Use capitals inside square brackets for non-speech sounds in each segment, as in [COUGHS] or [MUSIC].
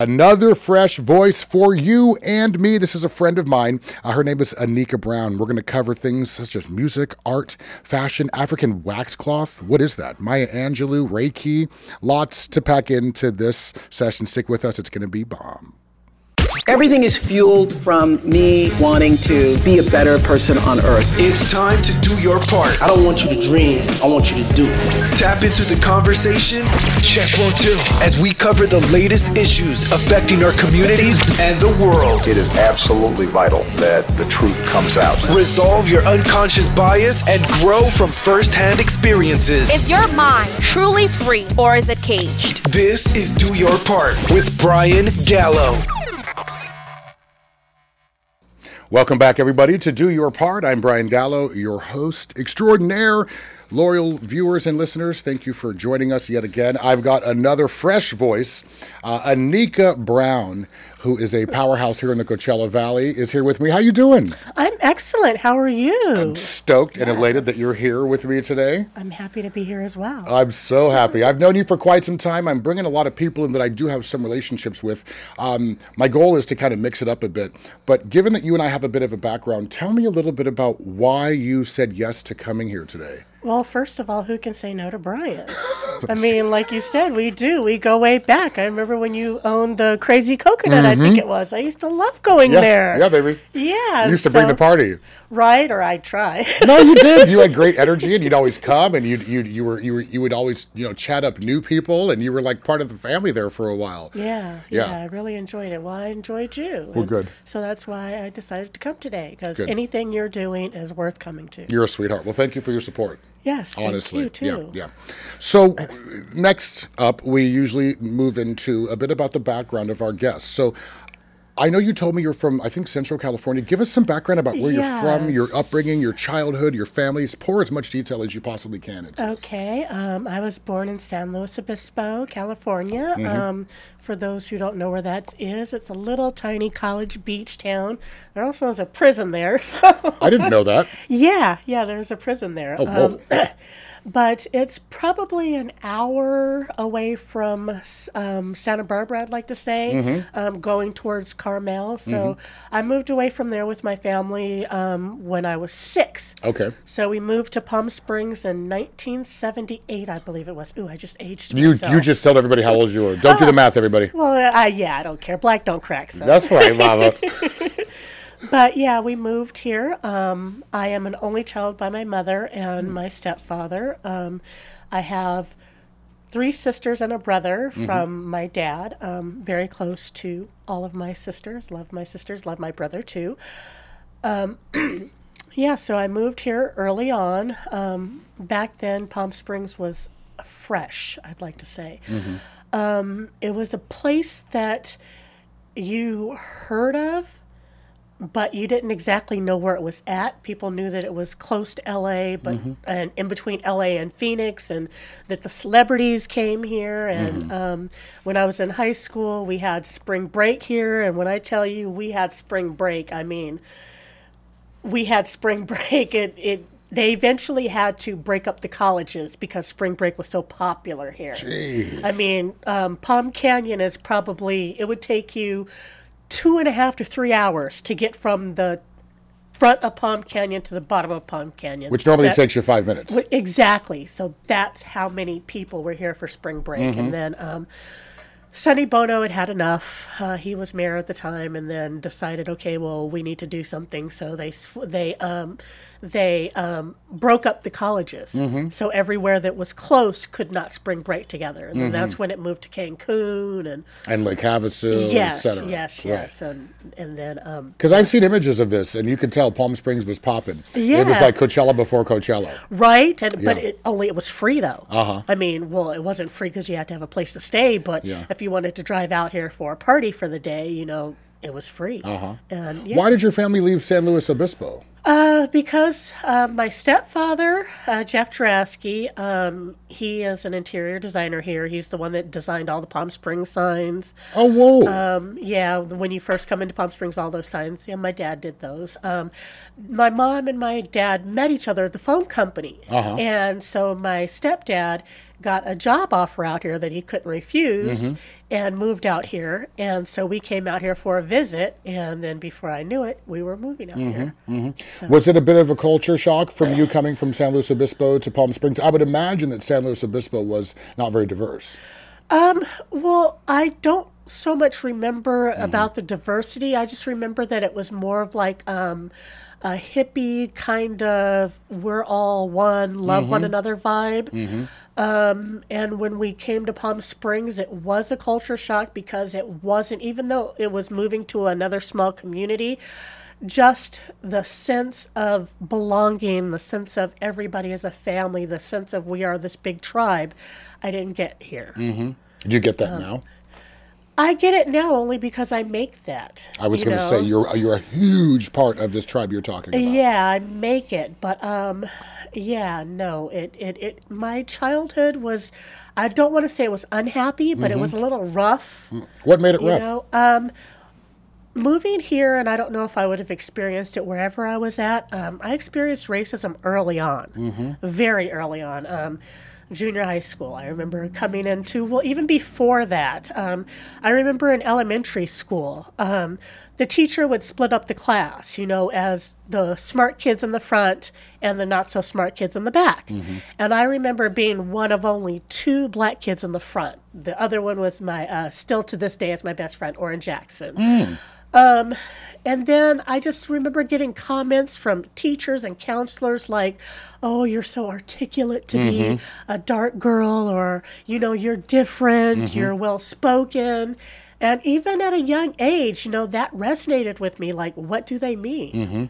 Another fresh voice for you and me. This is a friend of mine. Uh, her name is Aneka Brown. We're going to cover things such as music, art, fashion, African wax cloth. What is that? Maya Angelou, Reiki. Lots to pack into this session. Stick with us. It's going to be bomb. Everything is fueled from me wanting to be a better person on earth. It's time to do your part. I don't want you to dream, I want you to do. Tap into the conversation. Check one, two. As we cover the latest issues affecting our communities and the world. It is absolutely vital that the truth comes out. Resolve your unconscious bias and grow from firsthand experiences. Is your mind truly free or is it caged? This is Do Your Part with Brian Gallo. Welcome back, everybody, to Do Your Part. I'm Brian Gallo, your host extraordinaire. Loyal viewers and listeners, thank you for joining us yet again. I've got another fresh voice. Uh, Aneka Brown, who is a powerhouse here in the Coachella Valley, is here with me. How are you doing? I'm excellent. How are you? I'm stoked and elated that you're here with me today. I'm happy to be here as well. I'm so happy. I've known you for quite some time. I'm bringing a lot of people in that I do have some relationships with. Um, my goal is to kind of mix it up a bit. But given that you and I have a bit of a background, tell me a little bit about why you said yes to coming here today. Well, first of all, who can say no to Brian? [LAUGHS] I mean, like you said, we do. We go way back. I remember when you owned the Crazy Coconut, I think mm-hmm. it was. I used to love going Yeah, there. yeah, baby. Yeah. You used to bring so- the party. Right, or I'd try. No, you [LAUGHS] did. You had great energy, and you'd always come, and you you you were you were you would always you know chat up new people, and you were like part of the family there for a while. yeah, Yeah. yeah, I really enjoyed it. Well, I enjoyed you. Well, And good. So that's why I decided to come today, because Good. anything you're doing is worth coming to. You're a sweetheart. Well, thank you for your support. Yes, thank honestly. you too. Yeah, yeah. So next up, we usually move into a bit about the background of our guests. So I know you told me you're from, I think, Central California. Give us some background about where you're from, your upbringing, your childhood, your families. Pour as much detail as you possibly can into this. Okay. Um, I was born in San Luis Obispo, California. Mm-hmm. Um, for those who don't know where that is, it's a little tiny college beach town. There also is a prison there. [LAUGHS] So I didn't know that. yeah, yeah, there's a prison there. Oh. Um, [CLEARS THROAT] but it's probably an hour away from um, Santa Barbara, I'd like to say, Mm-hmm. um, going towards Carmel. So I moved away from there with my family um, when I was six. okay. So we moved to Palm Springs in 1978, I believe it was. Ooh, I just aged You myself. you just told everybody how old you were. Don't do the math, everybody. Well, I, yeah, I don't care. Black don't crack. So. That's right, Mama. [LAUGHS] But yeah, we moved here. Um, I am an only child by my mother and my stepfather. Um, I have three sisters and a brother from my dad. Um, very close to all of my sisters. Love my sisters. Love my brother too. Um, [CLEARS THROAT] yeah, so I moved here early on. Um, back then, Palm Springs was fresh. I'd like to say. Um, it was a place that you heard of but you didn't exactly know where it was at. People knew that it was close to LA, but and in between LA and Phoenix, and that the celebrities came here. And um, when I was in high school, we had spring break here. And when I tell you we had spring break, I mean we had spring [LAUGHS] break. It it they eventually had to break up the colleges because spring break was so popular here. Jeez. I mean, um, Palm Canyon is probably it would take you two and a half to three hours to get from the front of Palm Canyon to the bottom of Palm Canyon. Which normally That- takes you five minutes. Exactly. So that's how many people were here for spring break. Mm-hmm. And then um, Sonny Bono had had enough. Uh, he was mayor at the time, and then decided, okay, well, we need to do something. So they they um, they um, broke up the colleges. Mm-hmm. So everywhere that was close could not spring break together. And Mm-hmm. that's when it moved to Cancun and And Lake Havasu, yes, yes, yes, and and then um, Because I've seen images of this, and you can tell Palm Springs was popping. Yeah. It was like Coachella before Coachella. Right, and but it only it was free though. Uh-huh. I mean, well, it wasn't free because you had to have a place to stay. But Yeah. if you wanted to drive out here for a party for the day, you know, it was free. Uh-huh. And yeah, Why did your family leave San Luis Obispo? uh, because uh, my stepfather, uh, Jeff Drasky, um, he is an interior designer here. He's the one that designed all the Palm Springs signs. Oh, whoa. Um, yeah, when you first come into Palm Springs, all those signs. Yeah, my dad did those. Um, my mom and my dad met each other at the phone company, and so my stepdad got a job offer out here that he couldn't refuse, mm-hmm. and moved out here. And so we came out here for a visit. And then before I knew it, we were moving out mm-hmm. here. Mm-hmm. Was it a bit of a culture shock from you coming from San Luis Obispo to Palm Springs? I would imagine that San Luis Obispo was not very diverse. Um, well, I don't so much remember about the diversity. I just remember that it was more of like um, a hippie kind of we're all one, love one mm-hmm. another vibe. Mm-hmm. Um, and when we came to Palm Springs, it was a culture shock because it wasn't, even though it was moving to another small community, just the sense of belonging, the sense of everybody as a family, the sense of we are this big tribe, I didn't get here. Mm-hmm. Do you get that uh, now? I get it now only because I make that. I was going to say you're you're a huge part of this tribe you're talking about. Yeah, I make it, but um, yeah, no, it it it. My childhood was, I don't want to say it was unhappy, but it was a little rough. What made it You rough? know, um, moving here, and I don't know if I would have experienced it wherever I was at. Um, I experienced racism early on, very early on. Um, junior high school. I remember coming into, well, even before that, um, I remember in elementary school, um, the teacher would split up the class, you know, as the smart kids in the front and the not so smart kids in the back. And I remember being one of only two black kids in the front. The other one was my, uh, still to this day, is my best friend, Orrin Jackson. Um, and then I just remember getting comments from teachers and counselors like, oh, you're so articulate to be mm-hmm. a dark girl, or, you know, you're different, mm-hmm. you're well spoken. And even at a young age, you know, that resonated with me. Like, what do they mean? Mm-hmm.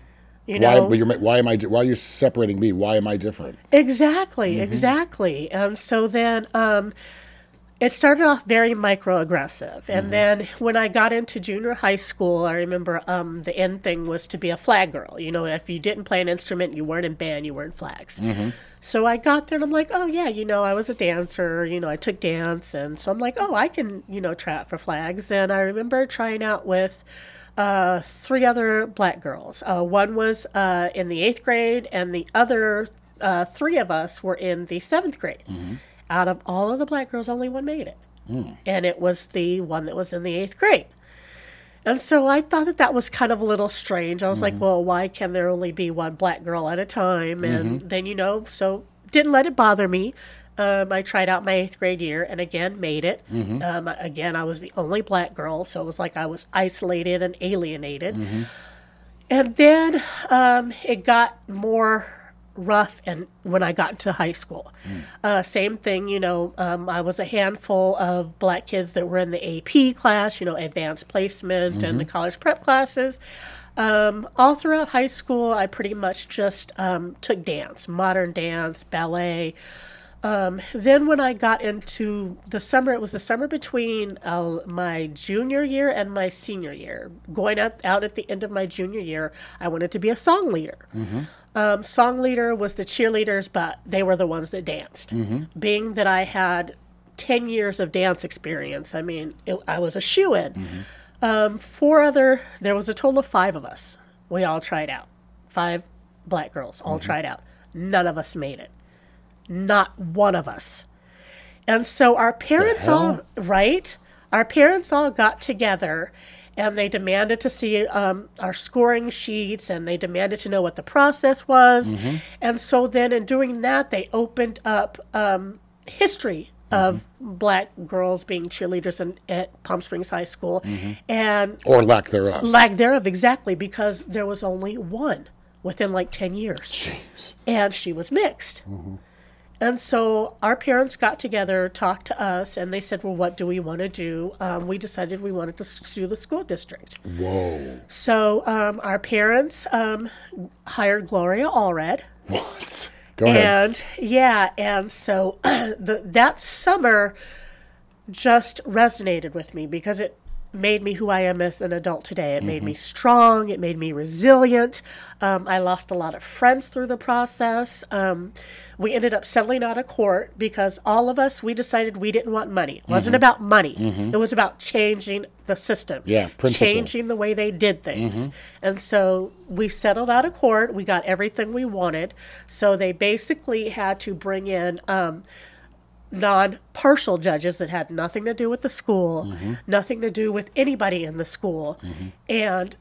You why? know, But you're, ma- why am I? Why are you separating me? Why am I different? Exactly, exactly. And so then um, it started off very microaggressive. And then when I got into junior high school, I remember um, the end thing was to be a flag girl. You know, if you didn't play an instrument, you weren't in band, you weren't flags. So I got there and I'm like, oh, yeah, you know, I was a dancer, you know, I took dance. And so I'm like, oh, I can, you know, try out for flags. And I remember trying out with uh, three other black girls. Uh, one was uh, in the eighth grade, and the other uh, three of us were in the seventh grade. Out of all of the black girls, only one made it. And it was the one that was in the eighth grade. And so I thought that that was kind of a little strange. I was like, well, why can there only be one black girl at a time? And then, you know, so didn't let it bother me. Um, I tried out my eighth grade year and again made it. Um, again, I was the only black girl, so it was like I was isolated and alienated. And then um, it got more rough and when I got into high school. Uh, same thing, you know, um, I was a handful of black kids that were in the AP class, you know, advanced placement and the college prep classes. Um, all throughout high school, I pretty much just um, took dance, modern dance, ballet. Um, then when I got into the summer, it was the summer between uh, my junior year and my senior year. Going out, out at the end of my junior year, I wanted to be a song leader. Um, song leader was the cheerleaders, but they were the ones that danced. Being that I had 10 years of dance experience, I mean, it, I was a shoe in. Um, four other, there was a total of five of us. We all tried out. Five black girls all tried out. None of us made it. Not one of us. And so our parents all, right? Our parents all got together and they demanded to see um, our scoring sheets and they demanded to know what the process was. And so then in doing that, they opened up um, history of black girls being cheerleaders in, at Palm Springs High School and Or lack thereof. lack thereof, exactly, because there was only one within like 10 years. And she was mixed. And so our parents got together, talked to us, and they said, Well, what do we want to do? Um, we decided we wanted to sue the school district. Whoa. So um, our parents um, hired Gloria Allred. What? Go ahead. And yeah, and so [CLEARS THROAT] the, that summer just resonated with me because it made me who I am as an adult today. It made me strong. It made me resilient. Um, I lost a lot of friends through the process. Um, we ended up settling out of court because all of us we decided we didn't want money. It wasn't about money. It was about changing the system. Yeah, principle. changing the way they did things. And so we settled out of court. We got everything we wanted. So they basically had to bring in. Um, non partial judges that had nothing to do with the school, mm-hmm. nothing to do with anybody in the school. Mm-hmm. And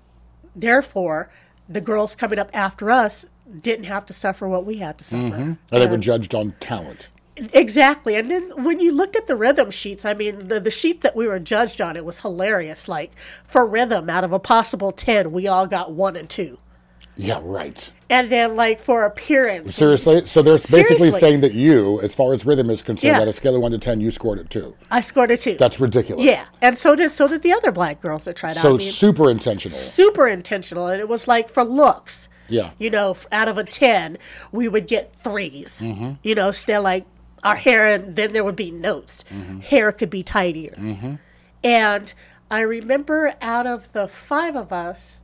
therefore, the girls coming up after us didn't have to suffer what we had to suffer. Mm-hmm. And they were judged on talent. Exactly. And then when you look at the rhythm sheets, I mean, the, the sheet that we were judged on, it was hilarious. Like, for rhythm, out of a possible 10, we all got one and two. Yeah, right. And then, like, for appearance, Seriously? So they're basically Seriously. saying that you, as far as rhythm is concerned, Yeah. on a scale of 1 to 10, you scored it 2. I scored a two. That's ridiculous. Yeah. And so did, so did the other black girls that tried So out. I mean, super intentional. super intentional. And it was like for looks. Yeah. You know, f- out of a 10, we would get 3s Mm-hmm. You know, still like our hair, and then there would be notes. Mm-hmm. Hair could be tidier. And I remember out of the five of us,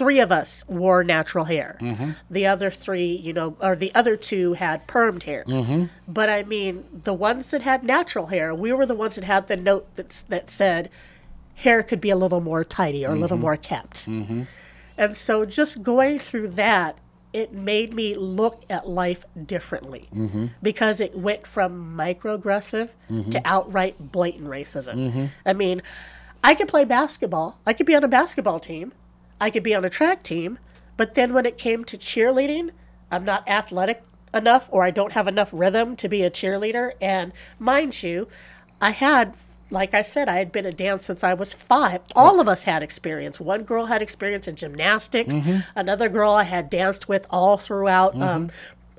three of us wore natural hair. Mm-hmm. The other three, you know, or the other two had permed hair. Mm-hmm. But I mean, the ones that had natural hair, we were the ones that had the note that's, that said hair could be a little more tidy or a little mm-hmm. more kept. Mm-hmm. And so just going through that, it made me look at life differently mm-hmm. because it went from microaggressive to outright blatant racism. I mean, I could play basketball, I could be on a basketball team, I could be on a track team, but then when it came to cheerleading, I'm not athletic enough or I don't have enough rhythm to be a cheerleader. And mind you, I had like I said, I had been a dance since I was five. All of us had experience. One girl had experience in gymnastics. Another girl I had danced with all throughout, um,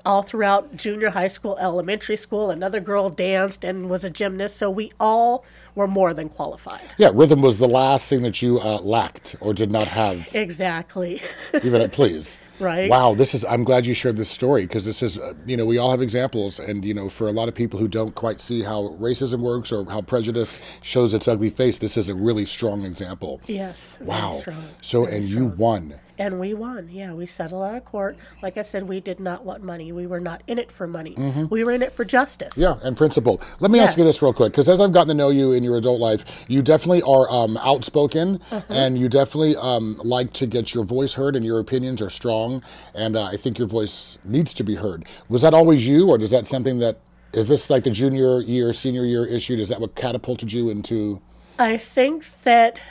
all throughout junior high school, elementary school. Another girl danced and was a gymnast. So we all were more than qualified. Yeah, rhythm was the last thing that you uh, lacked or did not have. Exactly. [LAUGHS] even at please. Right. Wow, this is. I'm glad you shared this story because this is. Uh, you know, we all have examples, and you know, for a lot of people who don't quite see how racism works or how prejudice shows its ugly face, this is a really strong example. yes. very Wow. strong, So, and you won. And we won. Yeah, we settled out of court. Like I said, we did not want money. We were not in it for money. We were in it for justice. Mm-hmm. Yeah, and principle. Let me ask you this real quick, because as I've gotten to know you in your adult life, you definitely are um, outspoken, Uh-huh. and you definitely um, like to get your voice heard, and your opinions are strong. And uh, I think your voice needs to be heard. Was that always you, or is that something that is this like the junior year, senior year issue? Is that what catapulted you into? I think that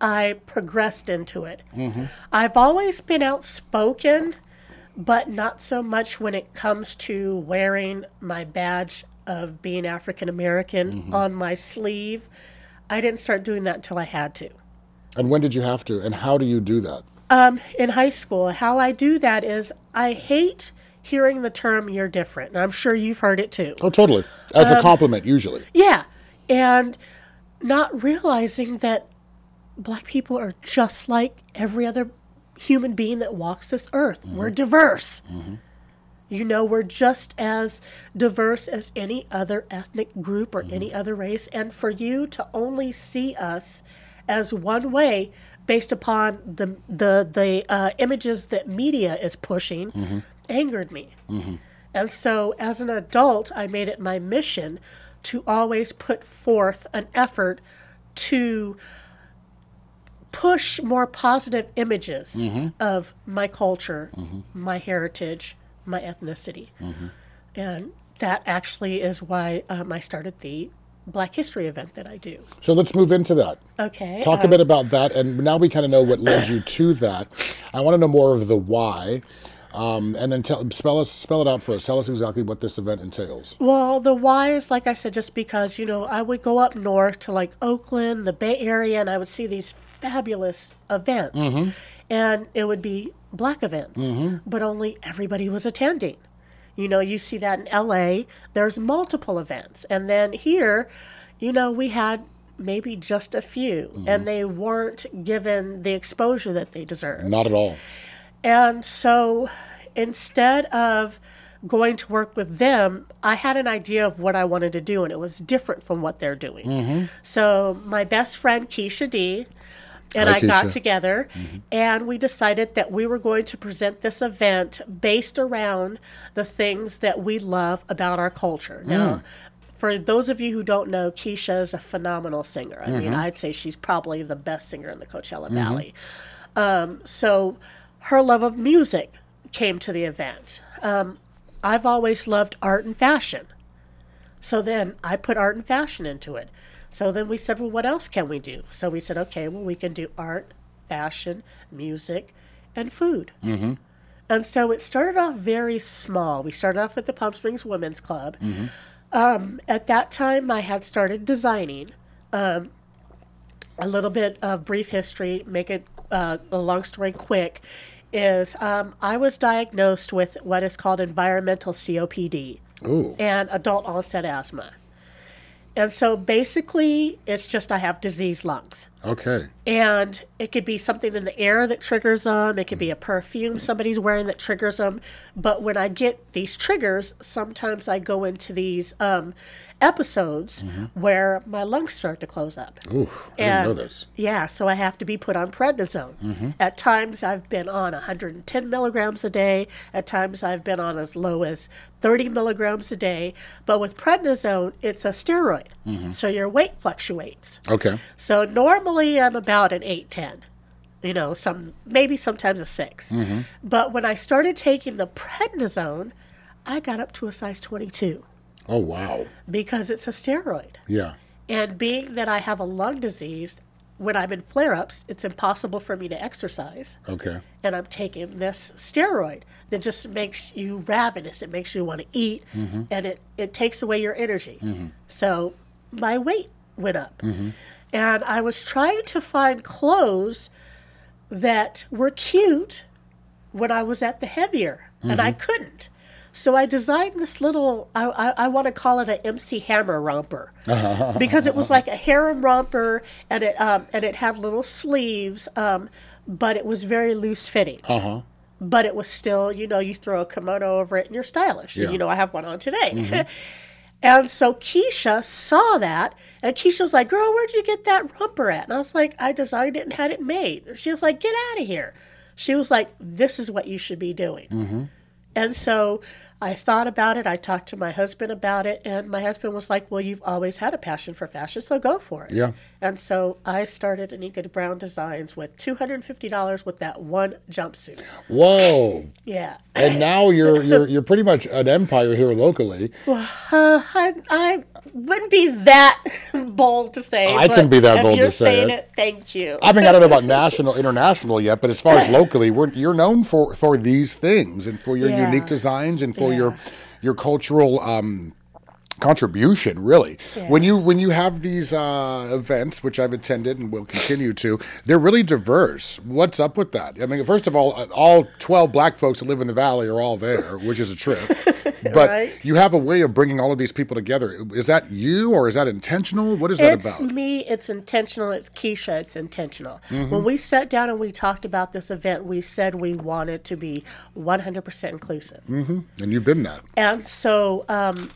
I progressed into it. Mm-hmm. I've always been outspoken, but not so much when it comes to wearing my badge of being African American Mm-hmm. on my sleeve. I didn't start doing that until I had to. And when did you have to? And how do you do that? Um, in high school. How I do that is I hate hearing the term you're different. And I'm sure you've heard it too. Oh, totally. As Um, a compliment, usually. Yeah. And not realizing that black people are just like every other human being that walks this earth. We're mm-hmm. diverse. Mm-hmm. You know, we're just as diverse as any other ethnic group or mm-hmm. any other race. And for you to only see us as one way based upon the the the uh, images that media is pushing mm-hmm. angered me. Mm-hmm. And so, as an adult, I made it my mission to always put forth an effort to push more positive images mm-hmm. of my culture, my heritage, my ethnicity. And that actually is why um, I started the Black History event that I do. So let's move into that. Okay. Talk a uh, bit about that, and now we kind of know what led you to that. I want to know more of the why, um, and then tell, spell us spell it out for us. Tell us exactly what this event entails. Well, the why is like I said, just because you know I would go up north to like Oakland, the Bay Area, and I would see these fabulous events, mm-hmm. and it would be black events, mm-hmm. but only everybody was attending. You know, you see that in L.A. There's multiple events, and then here, you know, we had maybe just a few, mm-hmm. and they weren't given the exposure that they deserved. Not at all. And so instead of going to work with them, I had an idea of what I wanted to do, and it was different from what they're doing. Mm-hmm. So my best friend, Keisha D, and Hi, I got together and we decided that we were going to present this event based around the things that we love about our culture. Now, for those of you who don't know, Keisha is a phenomenal singer. I mean, I'd say she's probably the best singer in the Coachella Valley. Um, so her love of music came to the event. Um, I've always loved art and fashion. So then I put art and fashion into it. So then we said, well, what else can we do? So we said, okay, well, we can do art, fashion, music, and food. Mm-hmm. And so it started off very small. We started off with the Palm Springs Women's Club. Um, at that time, I had started designing. Um, a little bit of brief history, make it uh, a long story quick, is um, I was diagnosed with what is called environmental COPD Ooh. and adult onset asthma. And so basically, it's just I have diseased lungs. Okay. And it could be something in the air that triggers them. It could be a perfume somebody's wearing that triggers them. But when I get these triggers, sometimes I go into these um, episodes mm-hmm. where my lungs start to close up. Ooh, I didn't know this. Yeah, so I have to be put on prednisone. Mm-hmm. At times, I've been on 110 milligrams a day. At times, I've been on as low as 30 milligrams a day. But with prednisone, it's a steroid, mm-hmm. so your weight fluctuates. Okay. So normally, I'm about an 810. You know, some maybe sometimes a 6 But when I started taking the prednisone, I got up to a size 22 Oh wow. because it's a steroid. Yeah. And being that I have a lung disease, when I'm in flare ups, it's impossible for me to exercise. Okay. And I'm taking this steroid that just makes you ravenous. It makes you want to eat mm-hmm. and it, it takes away your energy. Mm-hmm. So my weight went up. Mm-hmm. And I was trying to find clothes that were cute when I was at the heavier, and I couldn't. So I designed this little, I, I, I want to call it an MC Hammer romper [LAUGHS] because it was like a harem romper and it, um, and it had little sleeves, um, but it was very loose fitting. Uh huh. But it was still, you know, you throw a kimono over it and you're stylish. Yeah. And, you know, I have one on today. [LAUGHS] and so Keisha saw that and Keisha was like, Girl, where'd you get that romper at? And I was like, I designed it and had it made. She was like, Get out of here. She was like, This is what you should be doing. And so I thought about it. I talked to my husband about it, and my husband was like, "Well, you've always had a passion for fashion, so go for it." Yeah. And so I started Aneka Brown Designs with two hundred and fifty dollars with that one jumpsuit. Whoa. Yeah. And now you're you're you're pretty much an empire here locally. Uh, I, I wouldn't be that [LAUGHS] bold to say. I can be that if bold to say it. it. Thank you. I mean, I don't know about [LAUGHS] national, international yet, but as far as locally, we're, you're known for for these things and for your Yeah. unique designs and for your Yeah. your cultural um, contribution. Really, when you when you have these uh, events, which I've attended and will continue to, they're really diverse. What's up with that? I mean, first of all, uh, all twelve black folks that live in the valley are all there, which is a trip. [LAUGHS] But Right. you have a way of bringing all of these people together. Is that you, or is that intentional? What is that It's about? It's me, it's intentional, it's Keisha, it's intentional. Mm-hmm. When we sat down and we talked about this event, we said we wanted to be 100% inclusive. And you've been that. And so um,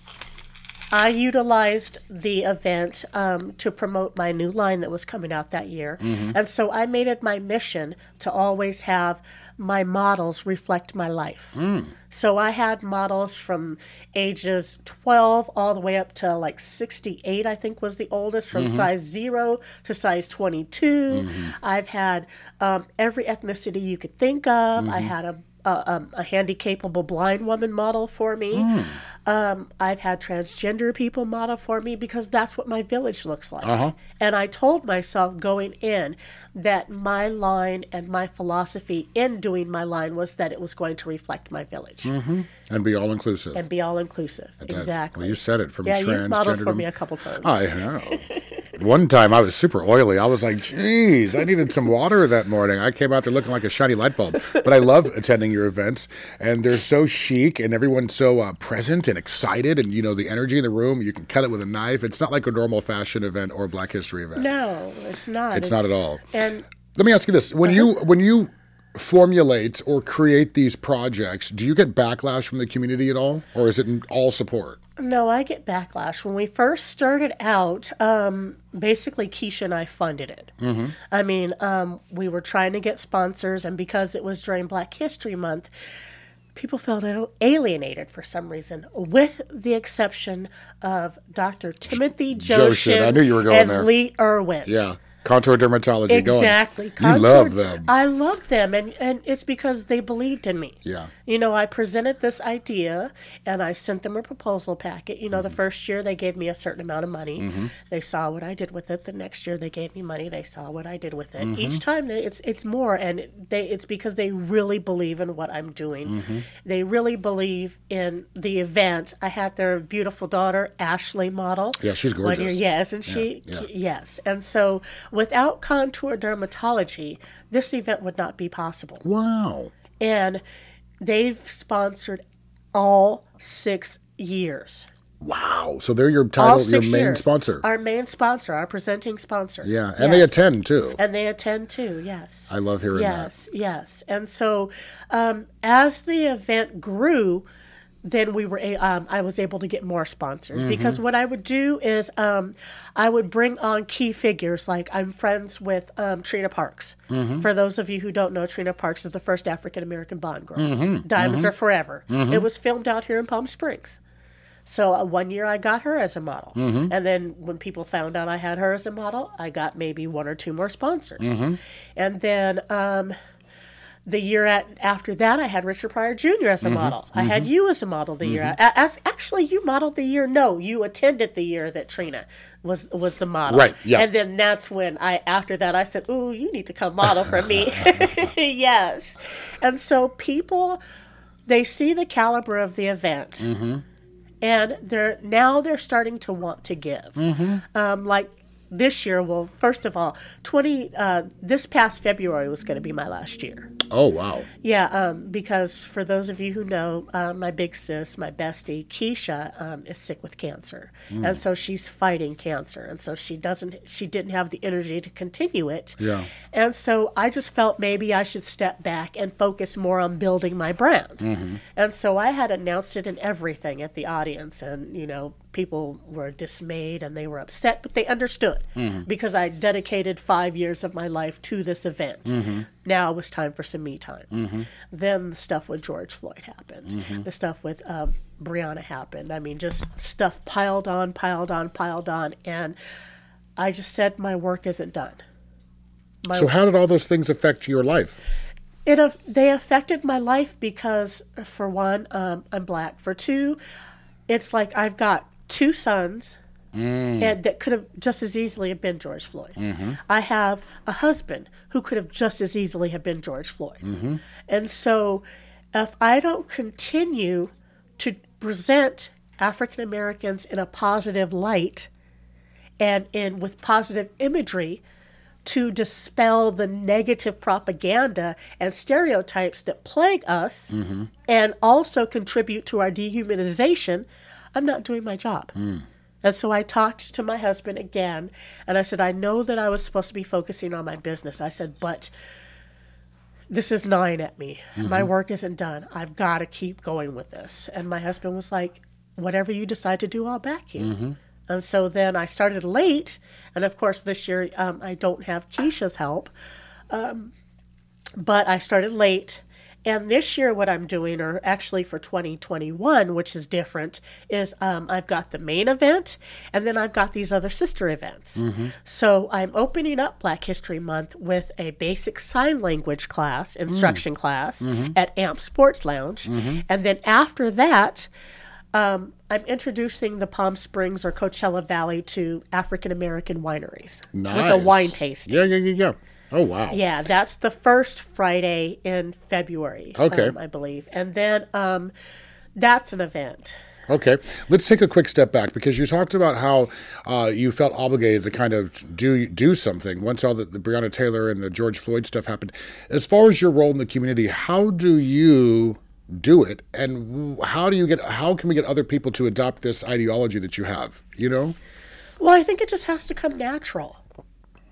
I utilized the event um, to promote my new line that was coming out that year. Mm-hmm. And so I made it my mission to always have my models reflect my life. Mm. So I had models from ages 12 all the way up to like 68, I think was the oldest, from mm-hmm. size zero to size 22. Mm-hmm. I've had um, every ethnicity you could think of. I had a a, um, a handy capable blind woman model for me. Um, I've had transgender people model for me because that's what my village looks like. And I told myself going in that my line and my philosophy in doing my line was that it was going to reflect my village And be all inclusive. and be all inclusive. Exactly. Well, you said it from yeah, you've modeled transgender. for me a couple times. I have. [LAUGHS] One time I was super oily. I was like, geez, I needed some water that morning. I came out there looking like a shiny light bulb. But I love attending your events, and they're so chic, and everyone's so uh, present and excited, and you know the energy in the room. You can cut it with a knife. It's not like a normal fashion event or Black History event. no, it's not. It's not at all. And Let me ask you this: when you when you formulate or create these projects, do you get backlash from the community at all, or is it all support? No, I get backlash. When we first started out, um, basically Keisha and I funded it. Mm-hmm. I mean, um, we were trying to get sponsors, and because it was during Black History Month, people felt alienated for some reason, with the exception of Dr. Timothy Jochen, Jochen I knew you were going and there. Lee Irwin. Yeah. Contour Dermatology. Exactly. You love them. I love them, and, and it's because they believed in me. Yeah. You know, I presented this idea, and I sent them a proposal packet. You know, the mm-hmm. first year they gave me a certain amount of money. Mm-hmm. They saw what I did with it. The next year they gave me money. They saw what I did with it. Mm-hmm. Each time it's it's more, and they it's because they really believe in what I'm doing. They really believe in the event. I had their beautiful daughter Ashley model. Yeah, she's one year. gorgeous. Yes, and she yeah. yes, and so without contour dermatology, this event would not be possible. Wow. And they've sponsored all six years. Wow. So they're your title, your main years. sponsor. Our main sponsor, our presenting sponsor. yeah. And they attend too. And they attend too, yes. I love hearing that. yes, yes. And so um, as the event grew, then we were a- um, I was able to get more sponsors Mm-hmm. because what I would do is um, I would bring on key figures like I'm friends with um, Trina Parks. Mm-hmm. For those of you who don't know, Trina Parks is the first African American Bond girl. Mm-hmm. Diamonds are forever. It was filmed out here in Palm Springs. So uh, one year I got her as a model, Mm-hmm. and then when people found out I had her as a model, I got maybe one or two more sponsors, Mm-hmm. and then um, the year at, after that I had Richard Pryor Jr. as a Mm-hmm. model. I had you as a model the year. a- As actually you modeled the year. No, you attended the year that Trina was was the model. Right, yeah. And then that's when I after that I said, "Ooh, you need to come model for me." [LAUGHS] yes, and so people they see the caliber of the event Mm-hmm. and they're now they're starting to want to give. Mm-hmm. Um, like this year, well, first of all, twenty uh, this past February was going to be my last year. Oh, wow. Yeah, um, because for those of you who know, uh, my big sis, my bestie, Keisha, um, is sick with cancer, and so she's fighting cancer, and so she doesn't, she didn't have the energy to continue it. Yeah. And so I just felt maybe I should step back and focus more on building my brand. And so I had announced it in everything at the audience, and you know, people were dismayed and they were upset, but they understood because I dedicated five years of my life to this event. Now it was time for some me time. Then the stuff with George Floyd happened. The stuff with um, Breonna happened. I mean, just stuff piled on, piled on, piled on, and I just said my work isn't done. My So, how did all those things affect your life? it they affected my life because for one um, i'm black for two it's like i've got two sons mm. and that could have just as easily have been george floyd. Mm-hmm. I have a husband who could have just as easily have been george floyd. Mm-hmm. And so if i don't continue to present african americans in a positive light and in with positive imagery to dispel the negative propaganda and stereotypes that plague us mm-hmm. and also contribute to our dehumanization, I'm not doing my job. And so I talked to my husband again and I said, I know that I was supposed to be focusing on my business. I said, but this is gnawing at me. My work isn't done. I've got to keep going with this. And my husband was like, whatever you decide to do, I'll back you. And so then I started late. And of course, this year um, I don't have Keisha's help. Um, but I started late. And this year, what I'm doing, or actually for 2021, which is different, is um, I've got the main event and then I've got these other sister events. So I'm opening up Black History Month with a basic sign language class, instruction class at AMP Sports Lounge. And then after that, um, I'm introducing the Palm Springs or Coachella Valley to African American wineries Nice. with a wine tasting. Yeah, yeah, yeah, yeah. Oh, wow. Yeah, that's the first Friday in February. Okay. um, I believe, and then um, that's an event. Okay, let's take a quick step back because you talked about how uh, you felt obligated to kind of do do something once all the, the Breonna Taylor and the George Floyd stuff happened. As far as your role in the community, how do you do it, and how do you get how can we get other people to adopt this ideology that you have? You know, Well, I think it just has to come natural.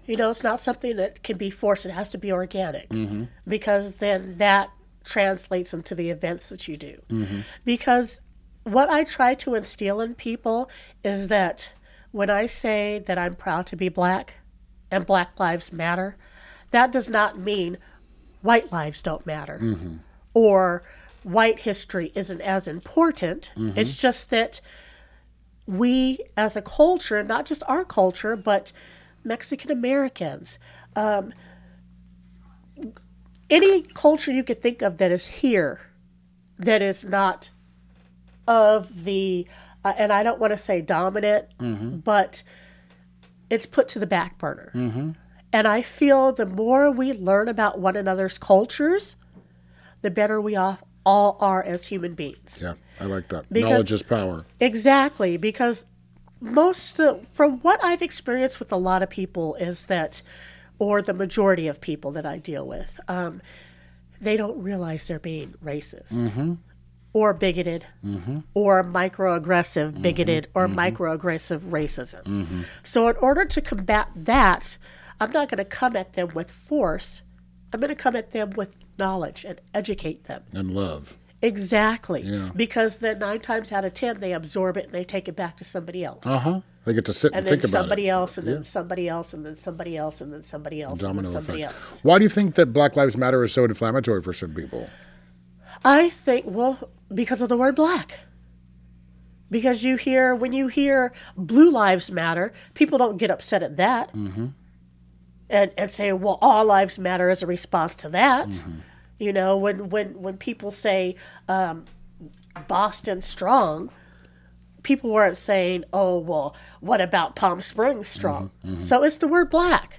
You know, it's not something that can be forced. It has to be organic mm-hmm. because then that translates into the events that you do. Mm-hmm. Because what I try to instill in people is that when I say that I'm proud to be black and black lives matter, that does not mean white lives don't matter mm-hmm. or white history isn't as important. It's just that we as a culture, not just our culture, but Mexican Americans, um, any culture you could think of that is here, that is not of the, uh, and I don't want to say dominant, but it's put to the back burner. And I feel the more we learn about one another's cultures, the better we off all are as human beings. Yeah, I like that. Because- Knowledge is power. Exactly, because most of, from what I've experienced with a lot of people is that, or the majority of people that I deal with, um, they don't realize they're being racist. Mm-hmm. Or bigoted, mm-hmm. or microaggressive mm-hmm. bigoted, or microaggressive racism. So, in order to combat that, I'm not going to come at them with force. I'm going to come at them with knowledge and educate them. And love. Exactly. Yeah. Because then nine times out of ten, they absorb it and they take it back to somebody else. Uh huh. They get to sit and, And then think about somebody it. else, and then somebody else, and then somebody else, and then somebody else, and then somebody effect. else. Why do you think that Black Lives Matter is so inflammatory for some people? I think, well, because of the word black. Because you hear, when you hear Blue Lives Matter, people don't get upset at that Mm-hmm. and, and say, well, all lives matter as a response to that. Mm-hmm. You know, when, when, when people say um, Boston Strong, people weren't saying, oh, well, what about Palm Springs Strong? Mm-hmm. So it's the word black.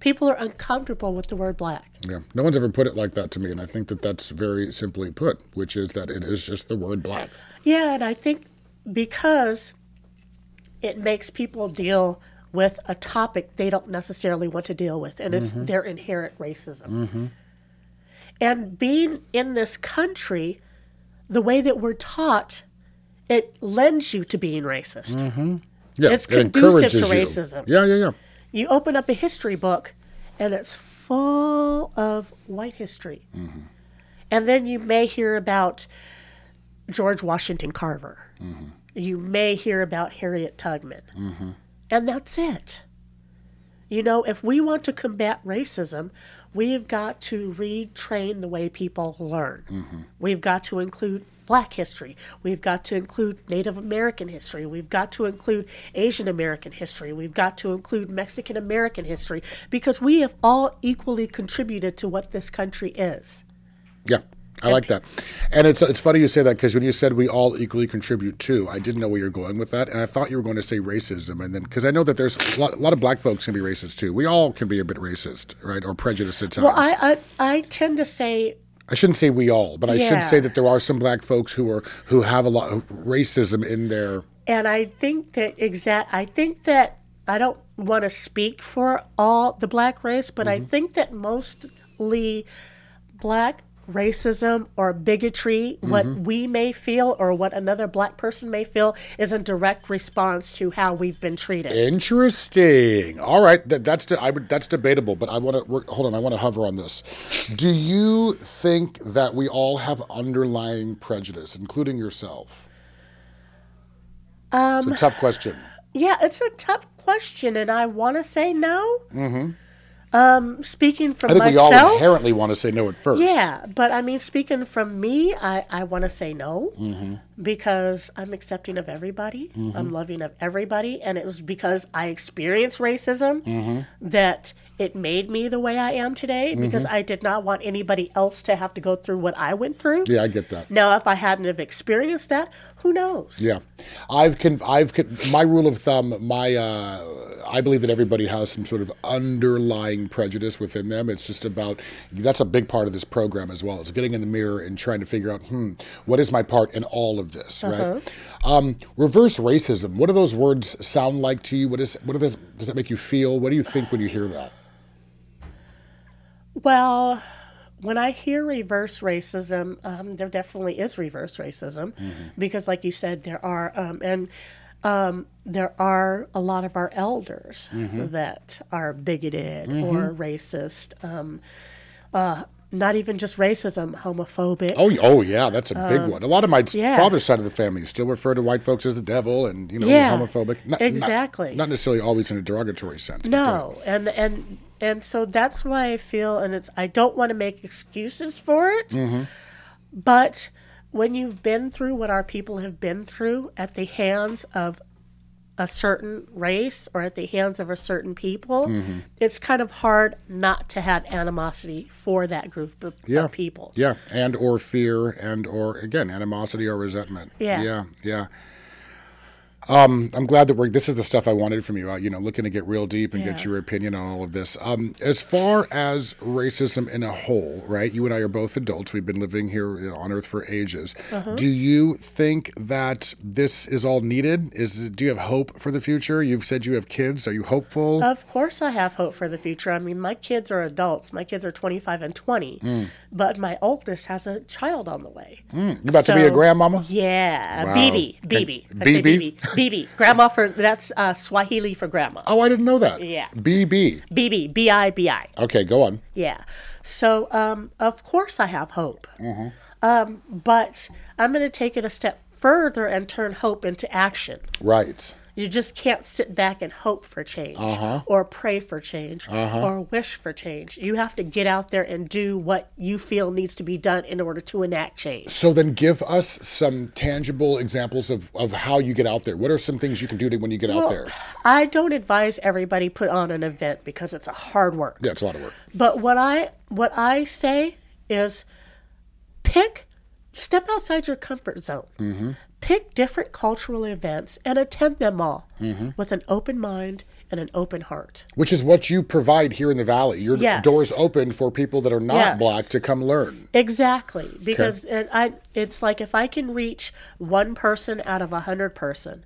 People are uncomfortable with the word black. Yeah, no one's ever put it like that to me, and I think that that's very simply put, which is that it is just the word black. Yeah, and I think because it makes people deal with a topic they don't necessarily want to deal with, and it's their inherent racism. And being in this country, the way that we're taught, it lends you to being racist. Mm-hmm. Yeah, It's it conducive to encourages you. racism. Yeah, yeah, yeah. You open up a history book, and it's full of white history. Mm-hmm. And then you may hear about George Washington Carver. Mm-hmm. You may hear about Harriet Tubman. And that's it. You know, if we want to combat racism, we've got to retrain the way people learn. Mm-hmm. We've got to include Black history. We've got to include Native American history. We've got to include Asian American history. We've got to include Mexican American history because we have all equally contributed to what this country is. Yeah, I like that. And it's it's funny you say that because when you said we all equally contribute to, I didn't know where you're going with that, and I thought you were going to say racism, and then because I know that there's a lot, a lot of black folks can be racist too. We all can be a bit racist, right, or prejudiced at times. Well, I, I, I tend to say I shouldn't say we all, but I Yeah. should say that there are some black folks who are who have a lot of racism in their. and I think that exact. I think that I don't want to speak for all the black race, but I mm-hmm. think that mostly black racism or bigotry, what we may feel or what another black person may feel, is a direct response to how we've been treated. Interesting. All right, that, that's de- I would that's debatable, but I want to hold on. I want to hover on this. Do you think that we all have underlying prejudice, including yourself? Um, it's a tough question. Yeah, it's a tough question, and I want to say no. Mm-hmm. Um, speaking from myself, I think we all inherently want to say no at first. Yeah, but I mean, speaking from me, I, I want to say no Mm-hmm. because I'm accepting of everybody. I'm loving of everybody. And it was because I experienced racism Mm-hmm. that it made me the way I am today because I did not want anybody else to have to go through what I went through. Yeah, I get that. Now, if I hadn't have experienced that, who knows? Yeah, I've con- I've con- my rule of thumb. My uh, I believe that everybody has some sort of underlying prejudice within them. It's just about that's a big part of this program as well. It's getting in the mirror and trying to figure out, hmm, what is my part in all of this, right? Um, reverse racism. What do those words sound like to you? What is what does does that make you feel? What do you think when you hear that? Well, when I hear reverse racism, um, there definitely is reverse racism because, like you said, there are, um, and um, there are a lot of our elders that are bigoted or racist. Um, uh, not even just racism, homophobic. Oh, oh yeah, that's a big one. A lot of my yeah. father's side of the family still refer to white folks as the devil and you know Yeah, homophobic. Not, not- exactly. Not, necessarily always in a derogatory sense. but go ahead. No, and and and so that's why I feel, and it's I don't want to make excuses for it, mm-hmm. but when you've been through what our people have been through at the hands of a certain race or at the hands of a certain people, mm-hmm. it's kind of hard not to have animosity for that group of, Yeah. of people. Yeah, and or fear, and or again animosity or resentment. Yeah. yeah, yeah. Um, I'm glad that we're. This is the stuff I wanted from you. Uh, you know, looking to get real deep and get your opinion on all of this. Um, as far as racism in a whole, right? You and I are both adults. We've been living here you know, on Earth for ages. Uh-huh. Do you think that this is all needed? Is do you have hope for the future? You've said you have kids. Are you hopeful? Of course, I have hope for the future. I mean, my kids are adults. My kids are 25 and 20, Mm. But my oldest has a child on the way. you about to be a grandmama? Yeah, Wow. BB. BB. BB? BB, BB. Grandma for that's uh, Swahili for grandma. Oh, I didn't know that. Yeah. BB. BB, B I B I. Okay, go on. Yeah. So, um, of course, I have hope. Mm-hmm. Um, but I'm going to take it a step further and turn hope into action. Right. You just can't sit back and hope for change Uh-huh. or pray for change or wish for change. You have to get out there and do what you feel needs to be done in order to enact change. So then give us some tangible examples of, of how you get out there. What are some things you can do to when you get out there? I don't advise everybody put on an event because it's a hard work. Yeah, it's a lot of work. But what I what I say is pick step outside your comfort zone. Mm-hmm. Pick different cultural events and attend them all Mm-hmm. with an open mind and an open heart. Which is what you provide here in the valley. Your Yes. doors open for people that are not Yes. black to come learn. Exactly, because it, I it's like if I can reach one person out of a hundred person,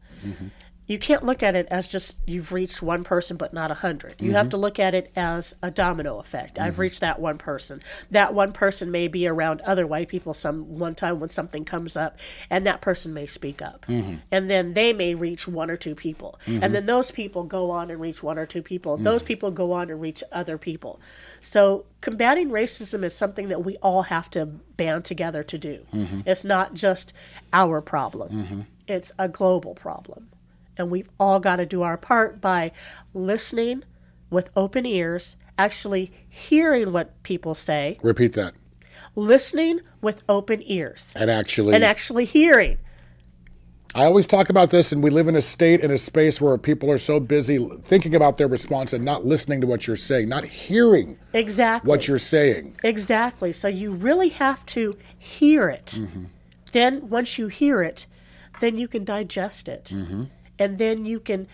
you can't look at it as just you've reached one person but not a 100 You have mm-hmm. to look at it as a domino effect. I've mm-hmm. reached that one person. That one person may be around other white people some one time when something comes up, and that person may speak up, mm-hmm. and then they may reach one or two people, and then those people go on and reach one or two people. Mm. Those people go on and reach other people. So combating racism is something that we all have to band together to do. It's not just our problem. It's a global problem. And we've all got to do our part by listening with open ears, actually hearing what people say, Repeat that. listening with open ears, And actually, and actually hearing. I always talk about this, and we live in a state and a space where people are so busy thinking about their response and not listening to what you're saying, not hearing Exactly. what you're saying. Exactly. So you really have to hear it. Mm-hmm. Then, once you hear it, then you can digest it. Mm-hmm. And then you can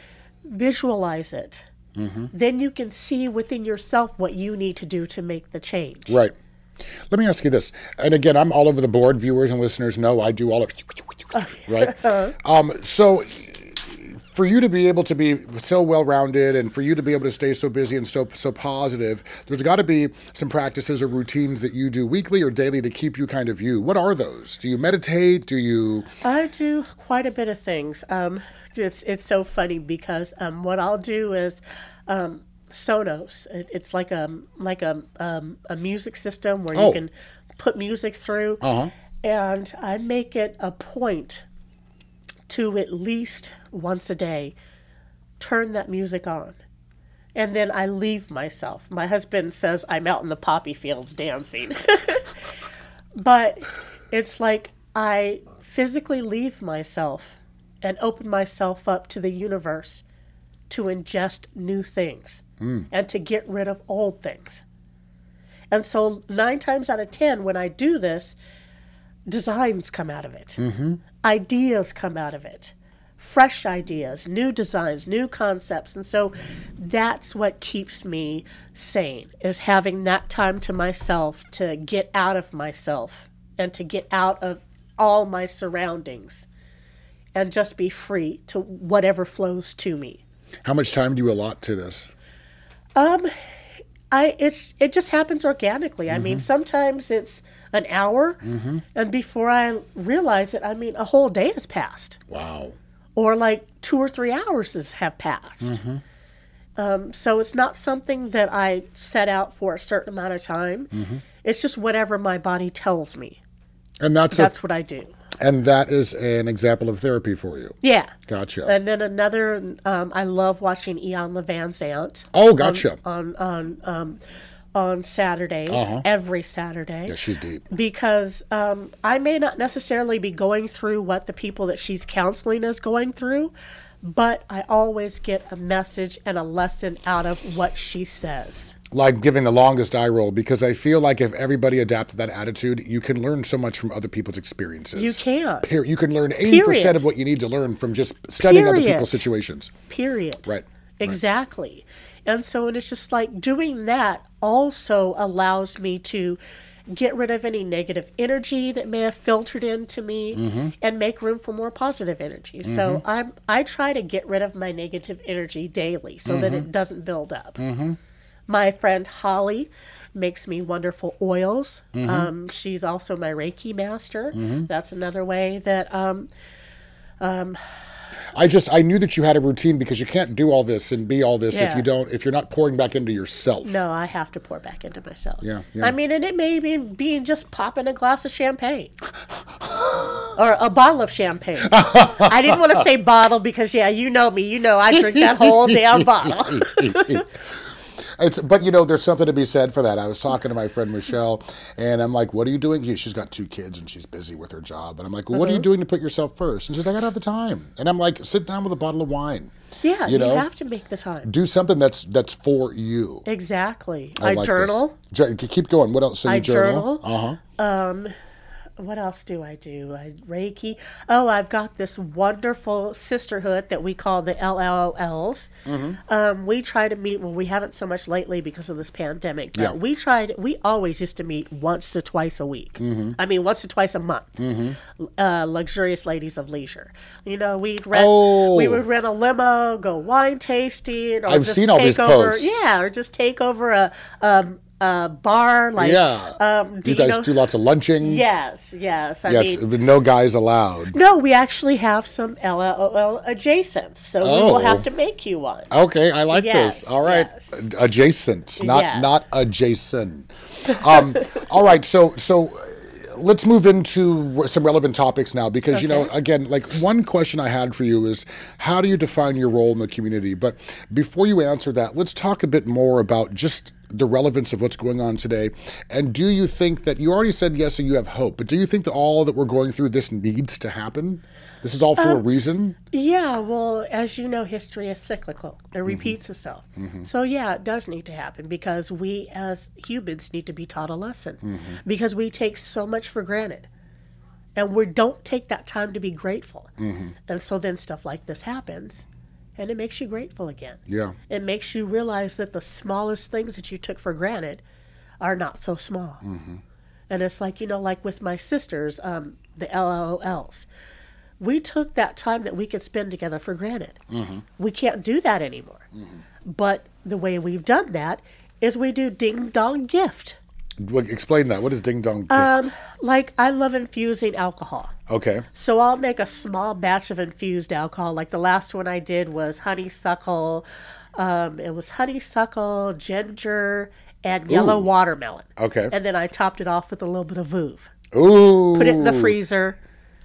visualize it. Then you can see within yourself what you need to do to make the change. Right. Let me ask you this. And again, I'm all over the board. Viewers and listeners know I do all of [LAUGHS] right. um, so for you to be able to be so well rounded and for you to be able to stay so busy and so so positive, there's got to be some practices or routines that you do weekly or daily to keep you kind of you. What are those? Do you meditate? Do you I do quite a bit of things. Um, it's it's so funny because um, what I'll do is um, Sonos. It, it's like a like a um, a music system where Oh. you can put music through, Uh-huh. and I make it a point to at least once a day turn that music on. And then I leave myself. My husband says I'm out in the poppy fields dancing. [LAUGHS] but it's like I physically leave myself and open myself up to the universe to ingest new things mm. and to get rid of old things. And so, nine times out of ten, when I do this, designs come out of it, mm-hmm. ideas come out of it, fresh ideas, new designs, new concepts. And so, that's what keeps me sane is having that time to myself to get out of myself and to get out of all my surroundings and just be free to whatever flows to me. how much time do you allot to this? Um, I it's it just happens organically. I mean, sometimes it's an hour, and before I realize it, I mean, a whole day has passed, Wow. or like two or three hours has, have passed. Um, so it's not something that I set out for a certain amount of time. It's just whatever my body tells me. And that's, That's a, what I do. And that is an example of therapy for you. Yeah. Gotcha. And then another, um, I love watching Iyanla Vanzant. oh, gotcha. on on um, on Saturdays, every Saturday. yeah, she's deep. because um, I may not necessarily be going through what the people that she's counseling is going through, but I always get a message and a lesson out of what she says. Like giving the longest eye roll because I feel like if everybody adapted that attitude, you can learn so much from other people's experiences. You can. Per- you can learn 80% Period. of what you need to learn from just studying other people's situations. Period. Right. Exactly. And so and it's just like doing that also allows me to get rid of any negative energy that may have filtered into me Mm-hmm. and make room for more positive energy. So I'm I try to get rid of my negative energy daily so that Mm-hmm. it doesn't build up. My friend Holly makes me wonderful oils. Mm-hmm. Um, she's also my Reiki master. That's another way that um, I just I knew that you had a routine because you can't do all this and be all this if you don't if you're not pouring back into yourself. No, I have to pour back into myself. Yeah, yeah. I mean, and it may be being just popping a glass of champagne [GASPS] or a bottle of champagne. I didn't want to say bottle because, yeah, you know me. You know I drink that whole damn bottle. [LAUGHS] [LAUGHS] It's but you know there's something to be said for that. I was talking to my friend Michelle and I'm like, "What are you doing?" She- She's got two kids and she's busy with her job. And I'm like, well, "What are you doing to put yourself first? And she's like, "I don't have the time." And I'm like, "Sit down with a bottle of wine. Yeah, You you, know? have to make the time. Do something that's that's for you." Exactly. I, like journal. Jo- keep going. What else? So you I journal. journal. Uh huh. What else do I do? I Reiki. Oh, I've got this wonderful sisterhood that we call the LLLs. Mm-hmm. Um, we try to meet. Well, we haven't so much lately because of this pandemic. But Yeah. we tried. We always used to meet once to twice a week. Mm-hmm. I mean, once to twice a month. Uh, luxurious ladies of leisure. You know, we'd rent. Oh. We would rent a limo, go wine tasting, or I've just seen all take over. posts. Yeah, or just take over a. Um, a bar like yeah. um do you you, guys know do lots of lunching. Yes, yes. I Yeah, mean, no guys allowed. no, we actually have some LOL adjacents, so we will Oh. have to make you one. Okay, I like Yes, this. All right, yes. adjacent, not Yes. not adjacent. Um, [LAUGHS] all right, so so uh, let's move into some relevant topics now because you know again, like one question I had for you is how do you define your role in the community? But before you answer that, let's talk a bit more about just the relevance of what's going on today. And do you think that you already said yes, and you have hope, but do you think that all that we're going through this needs to happen? This is all for Um, a reason. Yeah, well, as you know, history is cyclical. It Mm-hmm. repeats itself. So, yeah, it does need to happen because we as humans need to be taught a lesson Mm-hmm. because we take so much for granted. And we don't take that time to be grateful. Mm-hmm. And so then stuff like this happens and it makes you grateful again. Yeah. It makes you realize that the smallest things that you took for granted are not so small. Mm-hmm. And it's like, you know, like with my sisters, um, the LLLs, we took that time that we could spend together for granted. Mm-hmm. We can't do that anymore. Mm-hmm. But the way we've done that is we do ding dong gift. Explain that. What is ding dong? Um, like, I love infusing alcohol. okay. So I'll make a small batch of infused alcohol. Like the last one I did was honeysuckle. Um, it was honeysuckle, ginger, and yellow Ooh. watermelon. Okay. And then I topped it off with a little bit of Veuve. Ooh. Put it in the freezer.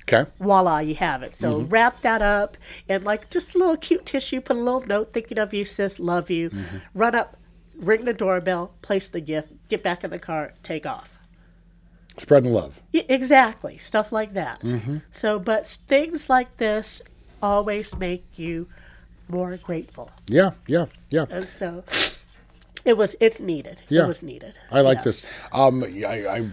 Okay. Voila, you have it. So Mm-hmm. wrap that up and like just a little cute tissue. Put a little note, thinking of you, sis, love you. Mm-hmm. Run up, ring the doorbell, place the gift, get back in the car, take off. Spreading love. Yeah, exactly, stuff like that. Mm-hmm. So, but things like this always make you more grateful, Yeah, yeah, yeah. and so it was. It's needed. Yeah. It was needed. I like Yes. this. Um, I, I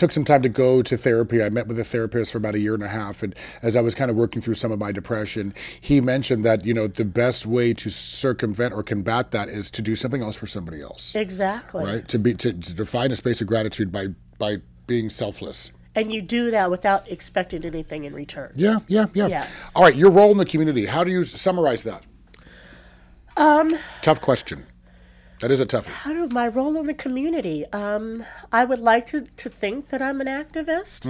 took some time to go to therapy. I met with a therapist for about a year and a half, and as I was kind of working through some of my depression, he mentioned that you know the best way to circumvent or combat that is to do something else for somebody else, Exactly. right? To be to, to define a space of gratitude by by being selfless. And you do that without expecting anything in return. Yeah, yeah, yeah. Yes. All right, your role in the community. How do you summarize that? Um, tough question. That is a toughie. How do my role in the community? Um, I would like to, to think that I'm an activist.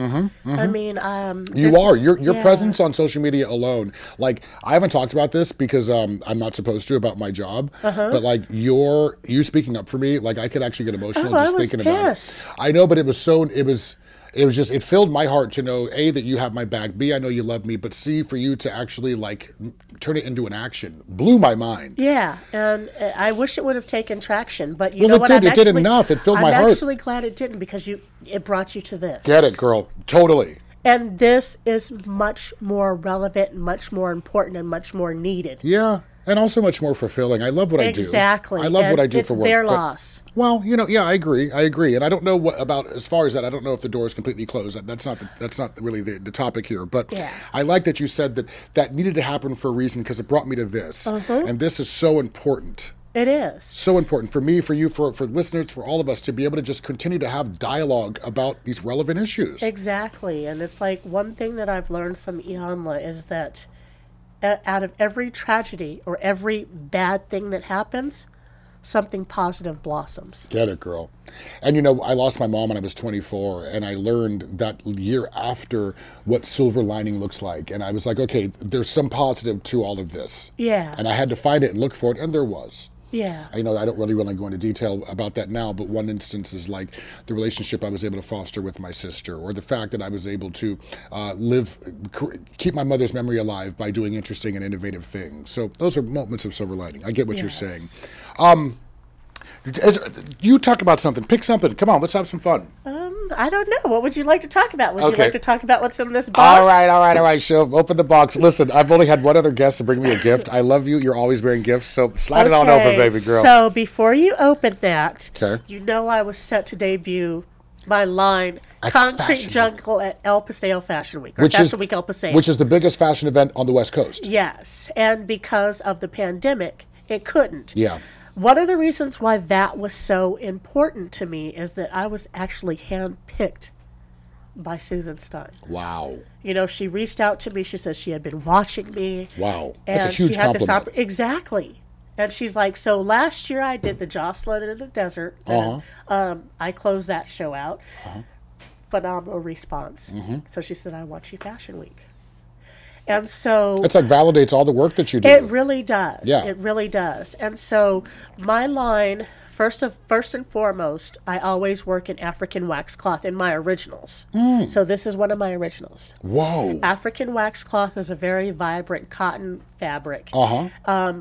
I mean, um, Mm-hmm, You are. Your your yeah. presence on social media alone. Like I haven't talked about this because um, I'm not supposed to about my job. Uh-huh. But like your you speaking up for me, like I could actually get emotional Oh, just thinking about pissed. it. I know, but it was so it was it was just it filled my heart to know a that you have my back. B I know you love me. But C for you to actually like turn it into an action blew my mind. Yeah, and uh, I wish it would have taken traction, but you Well, know it what? did. I'm It did enough. It filled I'm my heart. actually glad it didn't because you it brought you to this. Get it, girl? Totally. And this is much more relevant, much more important, and much more needed. Yeah, and also much more fulfilling. I love what Exactly. I do. Exactly. I love And what I do it's for work. their but- loss. Well, you know, yeah, I agree. I agree, and I don't know what about as far as that. I don't know if the door is completely closed. That's not the, that's not really the, the topic here. But Yeah. I like that you said that that needed to happen for a reason because it brought me to this, Uh-huh. and this is so important. It is. So important for me, for you, for for listeners, for all of us to be able to just continue to have dialogue about these relevant issues. Exactly. And it's like one thing that I've learned from Iyanla is that out of every tragedy or every bad thing that happens, something positive blossoms. Get it, girl. And you know, I lost my mom when I was 24, and I learned that year after what silver lining looks like. And I was like, okay, there's some positive to all of this. Yeah. And I had to find it and look for it, and there was. Yeah. I know I don't really want to go into detail about that now, but one instance is like the relationship I was able to foster with my sister, or the fact that I was able to uh, live, keep my mother's memory alive by doing interesting and innovative things. So those are moments of silver lining. I get what you're saying. Um, as, you talk about something. Pick something. Come on, let's have some fun. Um, I don't know. What would you like to talk about? Would you like to talk about what's in this box? All right, all right, all right. She'll open the box. Listen, I've only had one other guest to bring me a gift. I love you. You're always bearing gifts, so slide it on over, baby girl. So before you open that, 'Kay. you know I was set to debut my line At Concrete Week. Jungle at El Paseo Fashion Week, or which Fashion is Week El Paseo. which is the biggest fashion event on the West Coast. Yes, and because of the pandemic, it couldn't. Yeah. One of the reasons why that was so important to me is that I was actually handpicked by Susan Stein. Wow. You know, she reached out to me. She says she had been watching me. Wow. And That's a huge she had this compliment. exactly. And she's like, so last year I did the Jocelyn in the Desert. And, Uh-huh. um, I closed that show out. Phenomenal response. Mm-hmm. So she said, I want you Fashion Week. And so It's like validates all the work that you do. it really does. Yeah. It really does. And so my line, first of first and foremost, I always work in African wax cloth in my originals. Mm. So this is one of my originals. Whoa. African wax cloth is a very vibrant cotton fabric. Uh huh.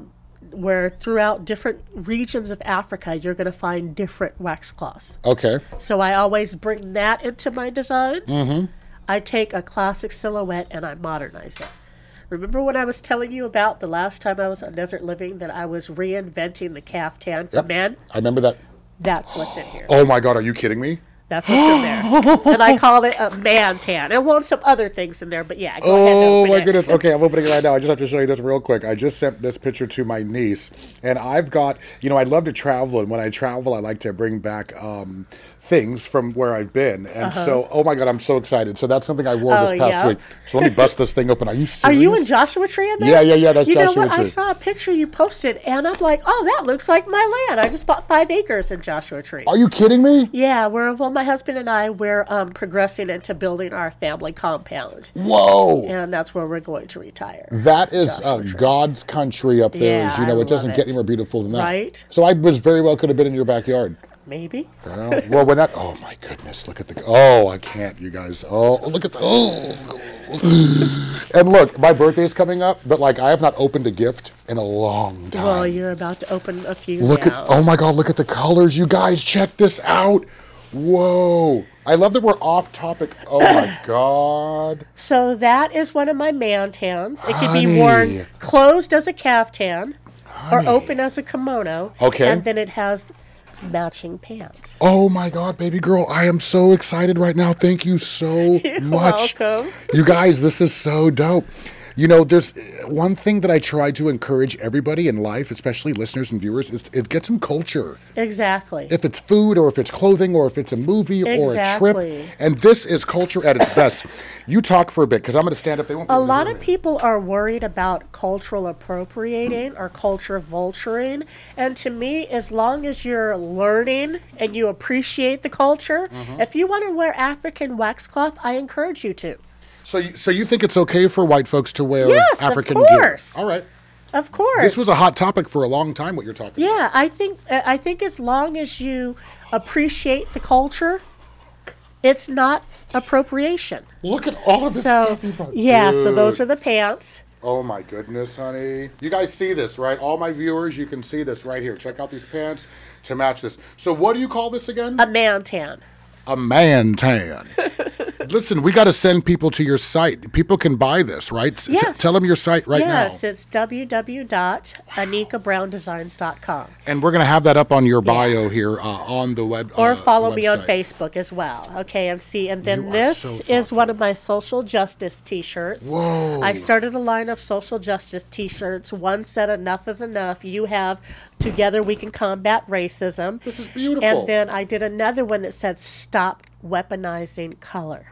Where throughout different regions of Africa, you're going to find different wax cloths. Okay. So I always bring that into my designs. Mm-hmm. I take a classic silhouette and I modernize it. Remember when I was telling you about the last time I was on Desert Living that I was reinventing the caftan for Yep. men? I remember that. That's what's in here. Oh my God, are you kidding me? That's what's in there. [LAUGHS] and I call it a man tan. And well, some other things in there, but yeah. Go ahead and Oh my it. goodness. Okay, I'm opening it right now. I just have to show you this real quick. I just sent this picture to my niece, and I've got, you know, I love to travel, and when I travel, I like to bring back um, things from where I've been. And so, oh my God, I'm so excited. So that's something I wore this Uh-huh. Oh, past yeah? week. So let me bust this thing open. Are you serious? Are you and Joshua Tree in there? Yeah, yeah, yeah, that's you Joshua know what? I saw a picture you posted, and I'm like, oh, that looks like my land. I just bought five acres in Joshua Tree. Are you kidding me? Yeah, we're well. My husband and I we're um, progressing into building our family compound, Whoa. and that's where we're going to retire. That is uh, God's country up there. Yeah, you know, I it doesn't love get any more beautiful than that. Right? So I was very well could have been in your backyard. Maybe. Well, well, when that, oh my goodness, look at the, oh, I can't, you guys. Oh, look at the, oh. And look, my birthday is coming up, but like I have not opened a gift in a long time. Well, you're about to open a few look now. at, oh my God, look at the colors. You guys, check this out. Whoa. I love that we're off topic. Oh my [COUGHS] God. So that is one of my man tans. It can be worn closed as a caftan or open as a kimono. Okay. And then it has matching pants. Oh my God, baby girl, I am so excited right now. Thank you so [LAUGHS] much. welcome. You guys, this is so dope. You know, there's one thing that I try to encourage everybody in life, especially listeners and viewers, is to get some culture. Exactly. If it's food or if it's clothing or if it's a movie or a trip. And this is culture at its best. you talk for a bit because I'm going to stand up. They won't be A lot of people are worried about cultural appropriating or culture vulturing. And to me, as long as you're learning and you appreciate the culture, Mm-hmm. if you want to wear African wax cloth, I encourage you to. So, you, so you think it's okay for white folks to wear Yes, of African course. gear? All right. Of course. This was a hot topic for a long time. What you're talking about. Yeah, I think I think as long as you appreciate the culture, it's not appropriation. Look at all of this So stuff you yeah, so those are the pants. Oh my goodness, honey. You guys see this, right? All my viewers, you can see this right here. Check out these pants to match this. So what do you call this again? A man tan. A man tan. [LAUGHS] Listen, we got to send people to your site. People can buy this, right? T- Yes. tell them your site right yes, now. Yes, it's www.anekabrowndesigns.com. And we're going to have that up on your bio here uh, on the web. Or uh, follow me on. Facebook as well. Okay, and see. And then You this so is one of my social justice T-shirts. Whoa. I started a line of social justice T-shirts. One said, "Enough is enough." You have together we can combat racism. This is beautiful. And then I did another one that said, "Stop weaponizing color."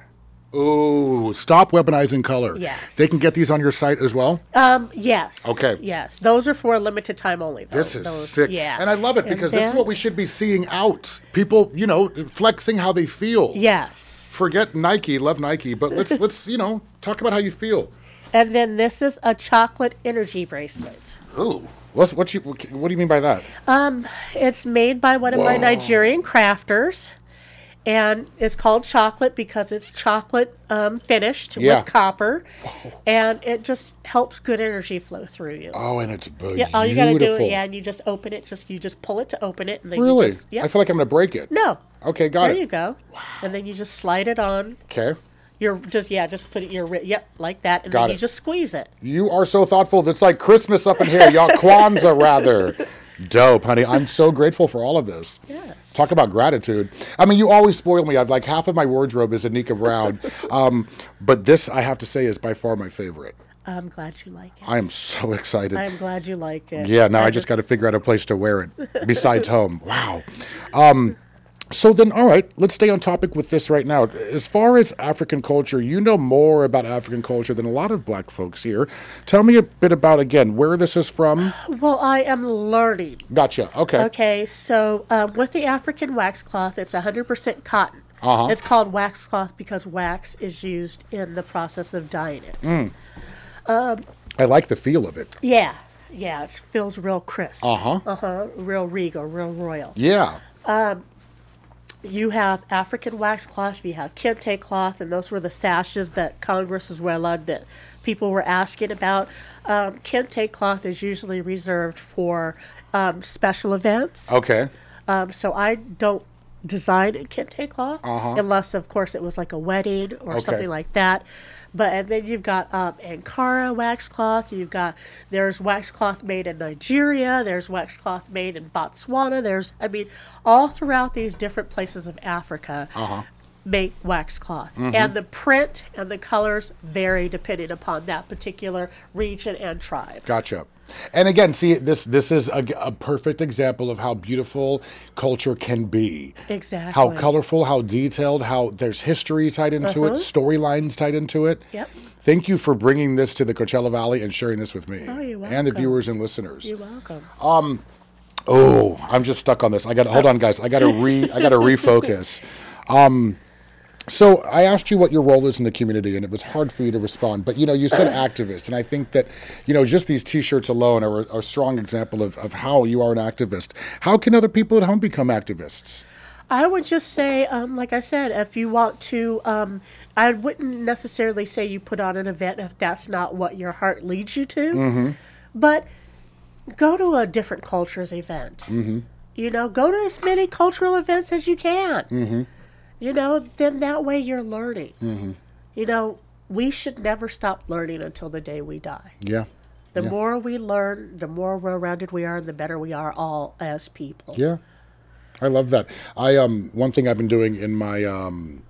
Ooh, stop weaponizing color. Yes. They can get these on your site as well. Um. Yes. Okay. Yes. Those are for a limited time only. Though. This is Those- sick. Yeah. And I love it because this is what we should be seeing out. People, you know, flexing how they feel. Yes. Forget Nike, love Nike, but let's [LAUGHS] let's, you know, talk about how you feel. And then this is a chocolate energy bracelet. Ooh. What's what you what do you mean by that? Um, it's made by one of my Nigerian crafters, and it's called chocolate because it's chocolate um, finished Yeah. with copper, [LAUGHS] and it just helps good energy flow through you. Oh, and it's beautiful. yeah, all you gotta do, yeah, and you just open it. Just you just pull it to open it, and then Really? just yeah. I feel like I'm gonna break it. no, Okay, got there it. There you go, Wow. and then you just slide it on. Okay. You're just yeah, just put it your yep like that, and Got then it. you just squeeze it. You are so thoughtful. That's like Christmas up in here. Y'all [LAUGHS] Kwanzaa rather. Dope, honey. I'm so grateful for all of this. Yes. Talk about gratitude. I mean, you always spoil me. I've like half of my wardrobe is Aneka Brown. [LAUGHS] Um, but this, I have to say, is by far my favorite. I'm glad you like it. I am so excited. I'm glad you like it. Yeah, now I, just got to figure out a place to wear it besides [LAUGHS] home. Wow. Um, so then, all right, let's stay on topic with this right now. As far as African culture, you know more about African culture than a lot of black folks here. Tell me a bit about, again, where this is from. Well, I am learning. Gotcha. Okay. Okay, so um, with the African wax cloth, it's 100% cotton. Uh-huh. It's called wax cloth because wax is used in the process of dyeing it. Mm. I like the feel of it. Yeah, yeah, it feels real crisp. Uh huh. Uh huh. Real regal, real royal. Yeah. You have African wax cloth, you have kente cloth, and those were the sashes that Congress as well allowed that people were asking about. Um, kente cloth is usually reserved for um, special events. Okay. Um, so I don't design in kente cloth unless, of course, it was like a wedding or Uh-huh. Okay. something like that. But and then you've got um, Ankara wax cloth. You've got there's wax cloth made in Nigeria. There's wax cloth made in Botswana. There's I mean all throughout these different places of Africa. Uh-huh. Make wax cloth, Mm-hmm. and the print and the colors vary depending upon that particular region and tribe. Gotcha. And again, see this this is a, a perfect example of how beautiful culture can be. Exactly. How colorful, how detailed, how there's history tied into it, storylines tied into it. Uh-huh. Yep. Thank you for bringing this to the Coachella Valley and sharing this with me Oh, you're and the viewers and listeners. You're welcome. Oh, I'm just stuck on this. I got to hold on, guys. I got to re. I got to [LAUGHS] refocus. Um, so I asked you what your role is in the community, and it was hard for you to respond. But you know, you said [COUGHS] activist, and I think that you know just these T-shirts alone are, are a strong example of, of how you are an activist. How can other people at home become activists? I would just say, um, like I said, if you want to, um, I wouldn't necessarily say you put on an event if that's not what your heart leads you to. Mm-hmm. But go to a different culture's event. Mm-hmm. You know, go to as many cultural events as you can. Mm-hmm. You know, then that way you're learning. Mm-hmm. You know, we should never stop learning until the day we die. Yeah, The more we learn, the more well-rounded we are, and the better we are all as people. yeah. I love that. I um one thing I've been doing in my um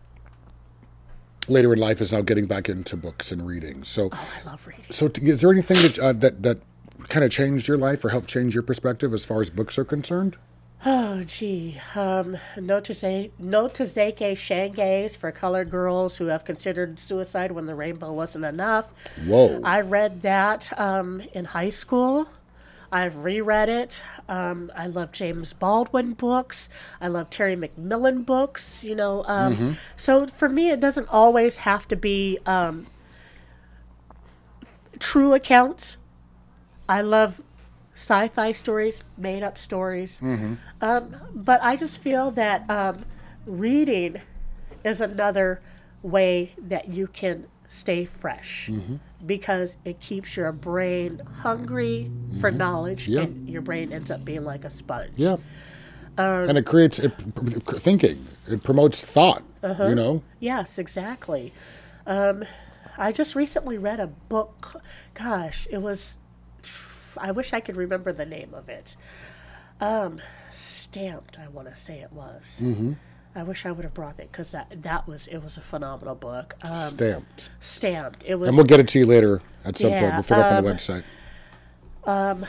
later in life is now getting back into books and reading. So. oh, I love reading. So, t- is there anything that uh, that that kind of changed your life or helped change your perspective as far as books are concerned? Oh, gee. Um, Ntozake Shange's for colored girls who have considered suicide when the rainbow wasn't enough. Whoa. I read that um, in high school. I've reread it. Um, I love James Baldwin books. I love Terry McMillan books. You know, um, so for me, it doesn't always have to be um, true accounts. I love sci-fi stories, made-up stories. Um, but I just feel that um, reading is another way that you can stay fresh because it keeps your brain hungry for knowledge, Yeah. and your brain ends up being like a sponge. Yeah. and it creates it, thinking. It promotes thought. You know, Yes, exactly. Um, I just recently read a book. Gosh, it was. I wish I could remember the name of it. Um, Stamped, I want to say it was. Mm-hmm. I wish I would have brought it because that that was it was a phenomenal book. Um, stamped. Stamped. It was And we'll get it to you later at some point. We'll throw it up on the website. um, website.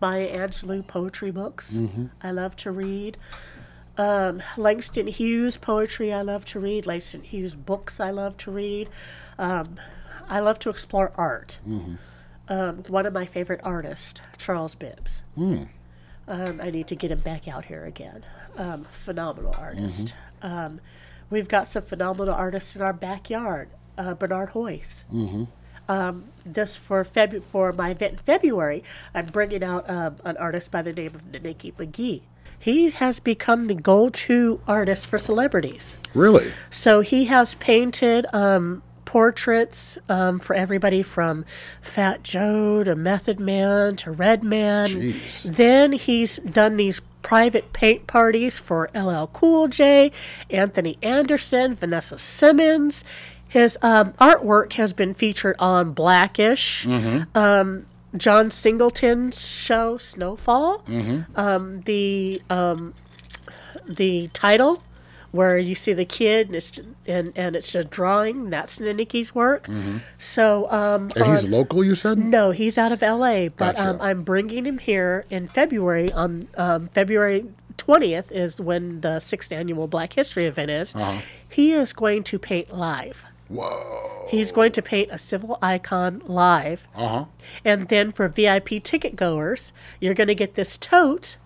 Maya Angelou poetry books. Mm-hmm. I love to read. Um, Langston Hughes poetry I love to read. Langston Hughes books I love to read. Um, I love to explore art. Mm-hmm. Um, one of my favorite artists, Charles Bibbs. Hmm. Um, I need to get him back out here again. Um, phenomenal artist. Mm-hmm. Um, we've got some phenomenal artists in our backyard. Uh, Bernard Hoyes um, this for Feb- for my event in February, I'm bringing out um, an artist by the name of Nikki McGee. He has become the go-to artist for celebrities. Really? So he has painted um, portraits um, for everybody from Fat Joe to Method Man to Red Man. Jeez. Then he's done these private paint parties for LL Cool J, Anthony Anderson, Vanessa Simmons. His um, artwork has been featured on Blackish, um, John Singleton's show Snowfall, um, the um, the title where you see the kid and it's and, and it's a drawing that's Nikki's work. So um, And he's on- local, you said? no, he's out of LA, but Gotcha. um, I'm bringing him here in February. On um, February 20th is when the sixth annual Black History event is. He is going to paint live. Whoa. He's going to paint a civil icon live. Uh huh. And then for VIP ticket goers, you're going to get this tote,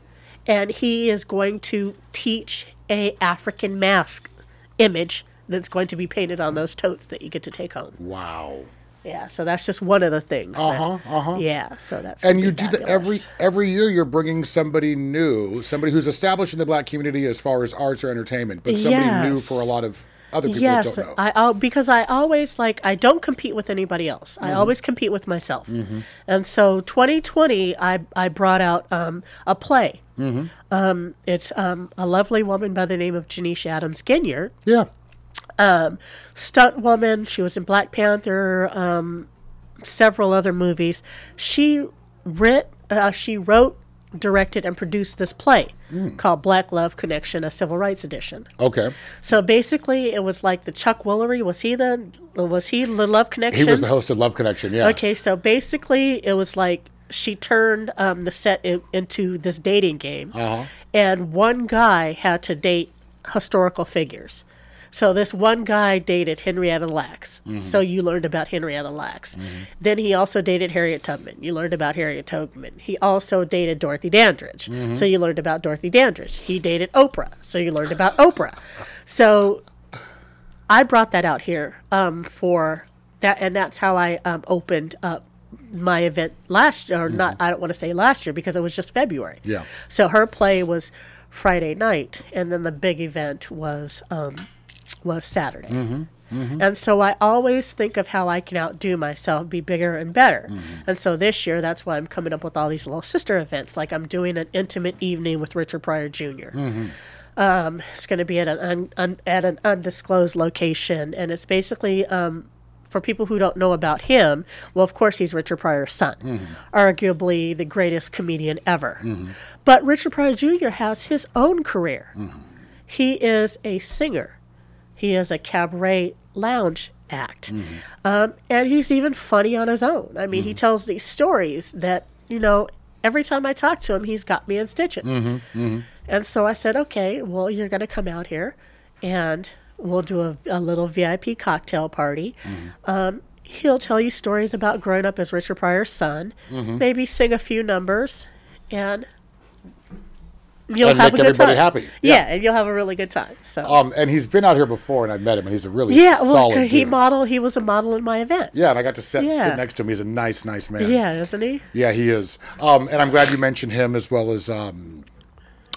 and he is going to teach a African mask image that's going to be painted on those totes that you get to take home. Wow. Yeah, so that's just one of the things. Uh-huh, uh-huh. Yeah, so that's And you do that every every year. You're bringing somebody new, somebody who's established in the black community as far as arts or entertainment, but somebody new for a lot of other people Yes, that don't know. I al- because I always like I don't compete with anybody else. I Mm-hmm. always compete with myself. And so 2020, I I brought out um, a play. Mm-hmm. Um, it's um, a lovely woman by the name of Janice Adams Ginyard. yeah. stunt woman. She was in Black Panther, um, several other movies. She writ, uh, she wrote, directed, and produced this play Mm. called Black Love Connection: A Civil Rights Edition. Okay. So basically, it was like the Chuck Woolery. Was he the was he the Love Connection? He was the host of Love Connection. Yeah. Okay, so basically, it was like she turned um, the set i- into this dating game, Uh-huh. and one guy had to date historical figures. So this one guy dated Henrietta Lacks. Mm-hmm. So you learned about Henrietta Lacks. Then he also dated Harriet Tubman. You learned about Harriet Tubman. He also dated Dorothy Dandridge. Mm-hmm. So you learned about Dorothy Dandridge. He dated Oprah. So you learned about Oprah. So I brought that out here um, for that, and that's how I um, opened up my event last year, or not. I don't want to say last year because it was just February. Yeah. So her play was Friday night, and then the big event was um, was Saturday. And so I always think of how I can outdo myself, be bigger and better. And so this year, that's why I'm coming up with all these little sister events. Like I'm doing an intimate evening with Richard Pryor junior Um, it's going to be at an un, un, at an undisclosed location, and it's basically um, for people who don't know about him. Well, of course, he's Richard Pryor's son, mm-hmm. arguably the greatest comedian ever. Mm-hmm. But Richard Pryor Jr. has his own career. Mm-hmm. He is a singer. He is a cabaret lounge act, um, and he's even funny on his own. I mean, he tells these stories that you know. Every time I talk to him, he's got me in stitches. And so I said, okay, well, you're going to come out here and we'll do a, a little VIP cocktail party. Um, he'll tell you stories about growing up as Richard Pryor's son, maybe sing a few numbers, and you'll And have make a good everybody time. happy. Yeah. Yeah. and you'll have a really good time. So. Um, and he's been out here before, and I met him, and he's a really yeah, well, solid he dude. model. He was a model in my event. yeah, and I got to sit, Yeah. sit next to him. He's a nice, nice man. Yeah, isn't he? Yeah, he is. Um, and I'm glad you mentioned him as well as um,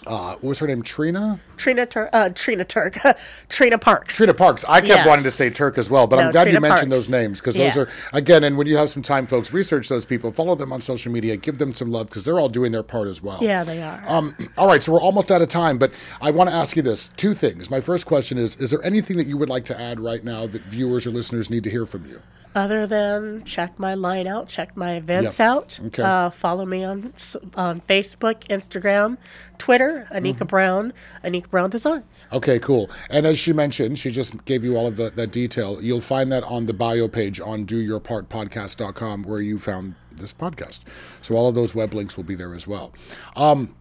Uh, what was her name? Trina? Trina Turk, uh, Trina Turk, [LAUGHS] Trina Parks. Trina Parks. I kept Yes. wanting to say Turk as well, but I'm No, glad you Trina mentioned Parks. those names because those Yeah. are, again, and when you have some time, folks, research those people, follow them on social media, give them some love because they're all doing their part as well. Yeah, they are. Um, all right, so we're almost out of time, but I want to ask you this two things. My first question is Is there anything that you would like to add right now that viewers or listeners need to hear from you? Other than check my line out, check my events Yep. out. Okay. Uh, follow me on on Facebook, Instagram, Twitter, Aneka Mm-hmm. Brown, Aneka Brown Designs. Okay, cool. And as she mentioned, she just gave you all of the, that detail. You'll find that on the bio page on doyourpartpodcast.com where you found this podcast. So all of those web links will be there as well. Um,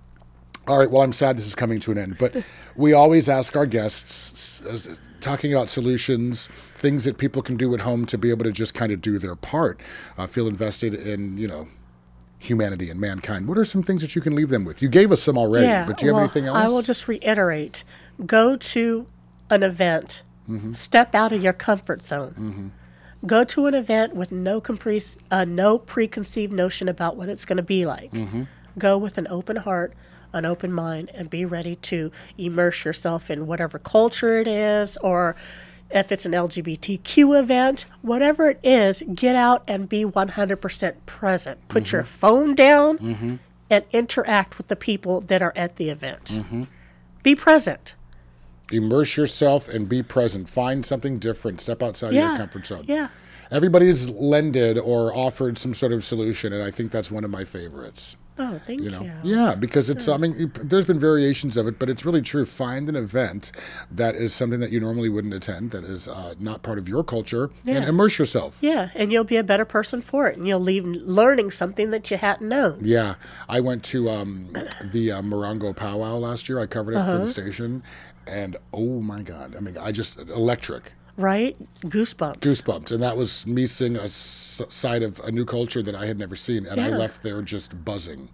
all right, well, I'm sad this is coming to an end, but [LAUGHS] we always ask our guests, talking about solutions, things that people can do at home to be able to just kind of do their part, uh, feel invested in, you know, humanity and mankind. What are some things that you can leave them with? You gave us some already, yeah. but do you well, have anything else? I will just reiterate: go to an event, Mm-hmm. step out of your comfort zone. Go to an event with no compre- uh, no preconceived notion about what it's going to be like. Mm-hmm. Go with an open heart, an open mind, and be ready to immerse yourself in whatever culture it is, or if it's an LGBTQ event, whatever it is, get out and be 100% present. Put Mm-hmm. your phone down and interact with the people that are at the event. Mm-hmm. Be present. immerse yourself and be present. Find something different. Step outside Yeah. your comfort zone. Yeah. Everybody's lended or offered some sort of solution, and I think that's one of my favorites. Oh, thank You you. yeah, because it's. I mean, there's been variations of it, but it's really true. Find an event that is something that you normally wouldn't attend, that is uh, not part of your culture, and immerse yourself. Yeah, and you'll be a better person for it, and you'll leave learning something that you hadn't known. Yeah, I went to um, the uh, Morongo powwow last year. I covered it for Uh-huh. the station, and oh my god! I mean, I just electric. Right? Goosebumps. goosebumps. And that was me seeing a s- side of a new culture that i had never seen. And i left there just buzzing.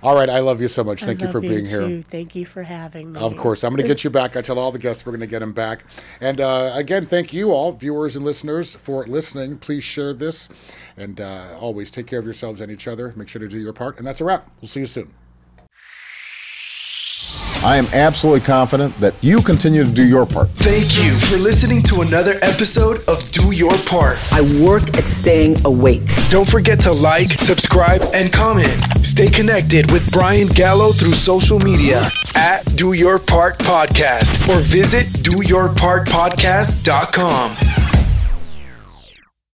All right. I love you so much. Thank you for being here. Thank you for having me. of course. I'm going to get you back. I tell all the guests we're going to get them back. And uh, again thank you all viewers and listeners for listening. Please share this. And uh, always take care of yourselves and each other. Make sure to do your part. And that's a wrap. We'll see you soon I am absolutely confident that you continue to do your part. Thank you for listening to another episode of Do Your Part. I work at staying awake. Don't forget to like, subscribe, and comment. Stay connected with Brian Gallo through social media at Do Your Part Podcast or visit doyourpartpodcast.com.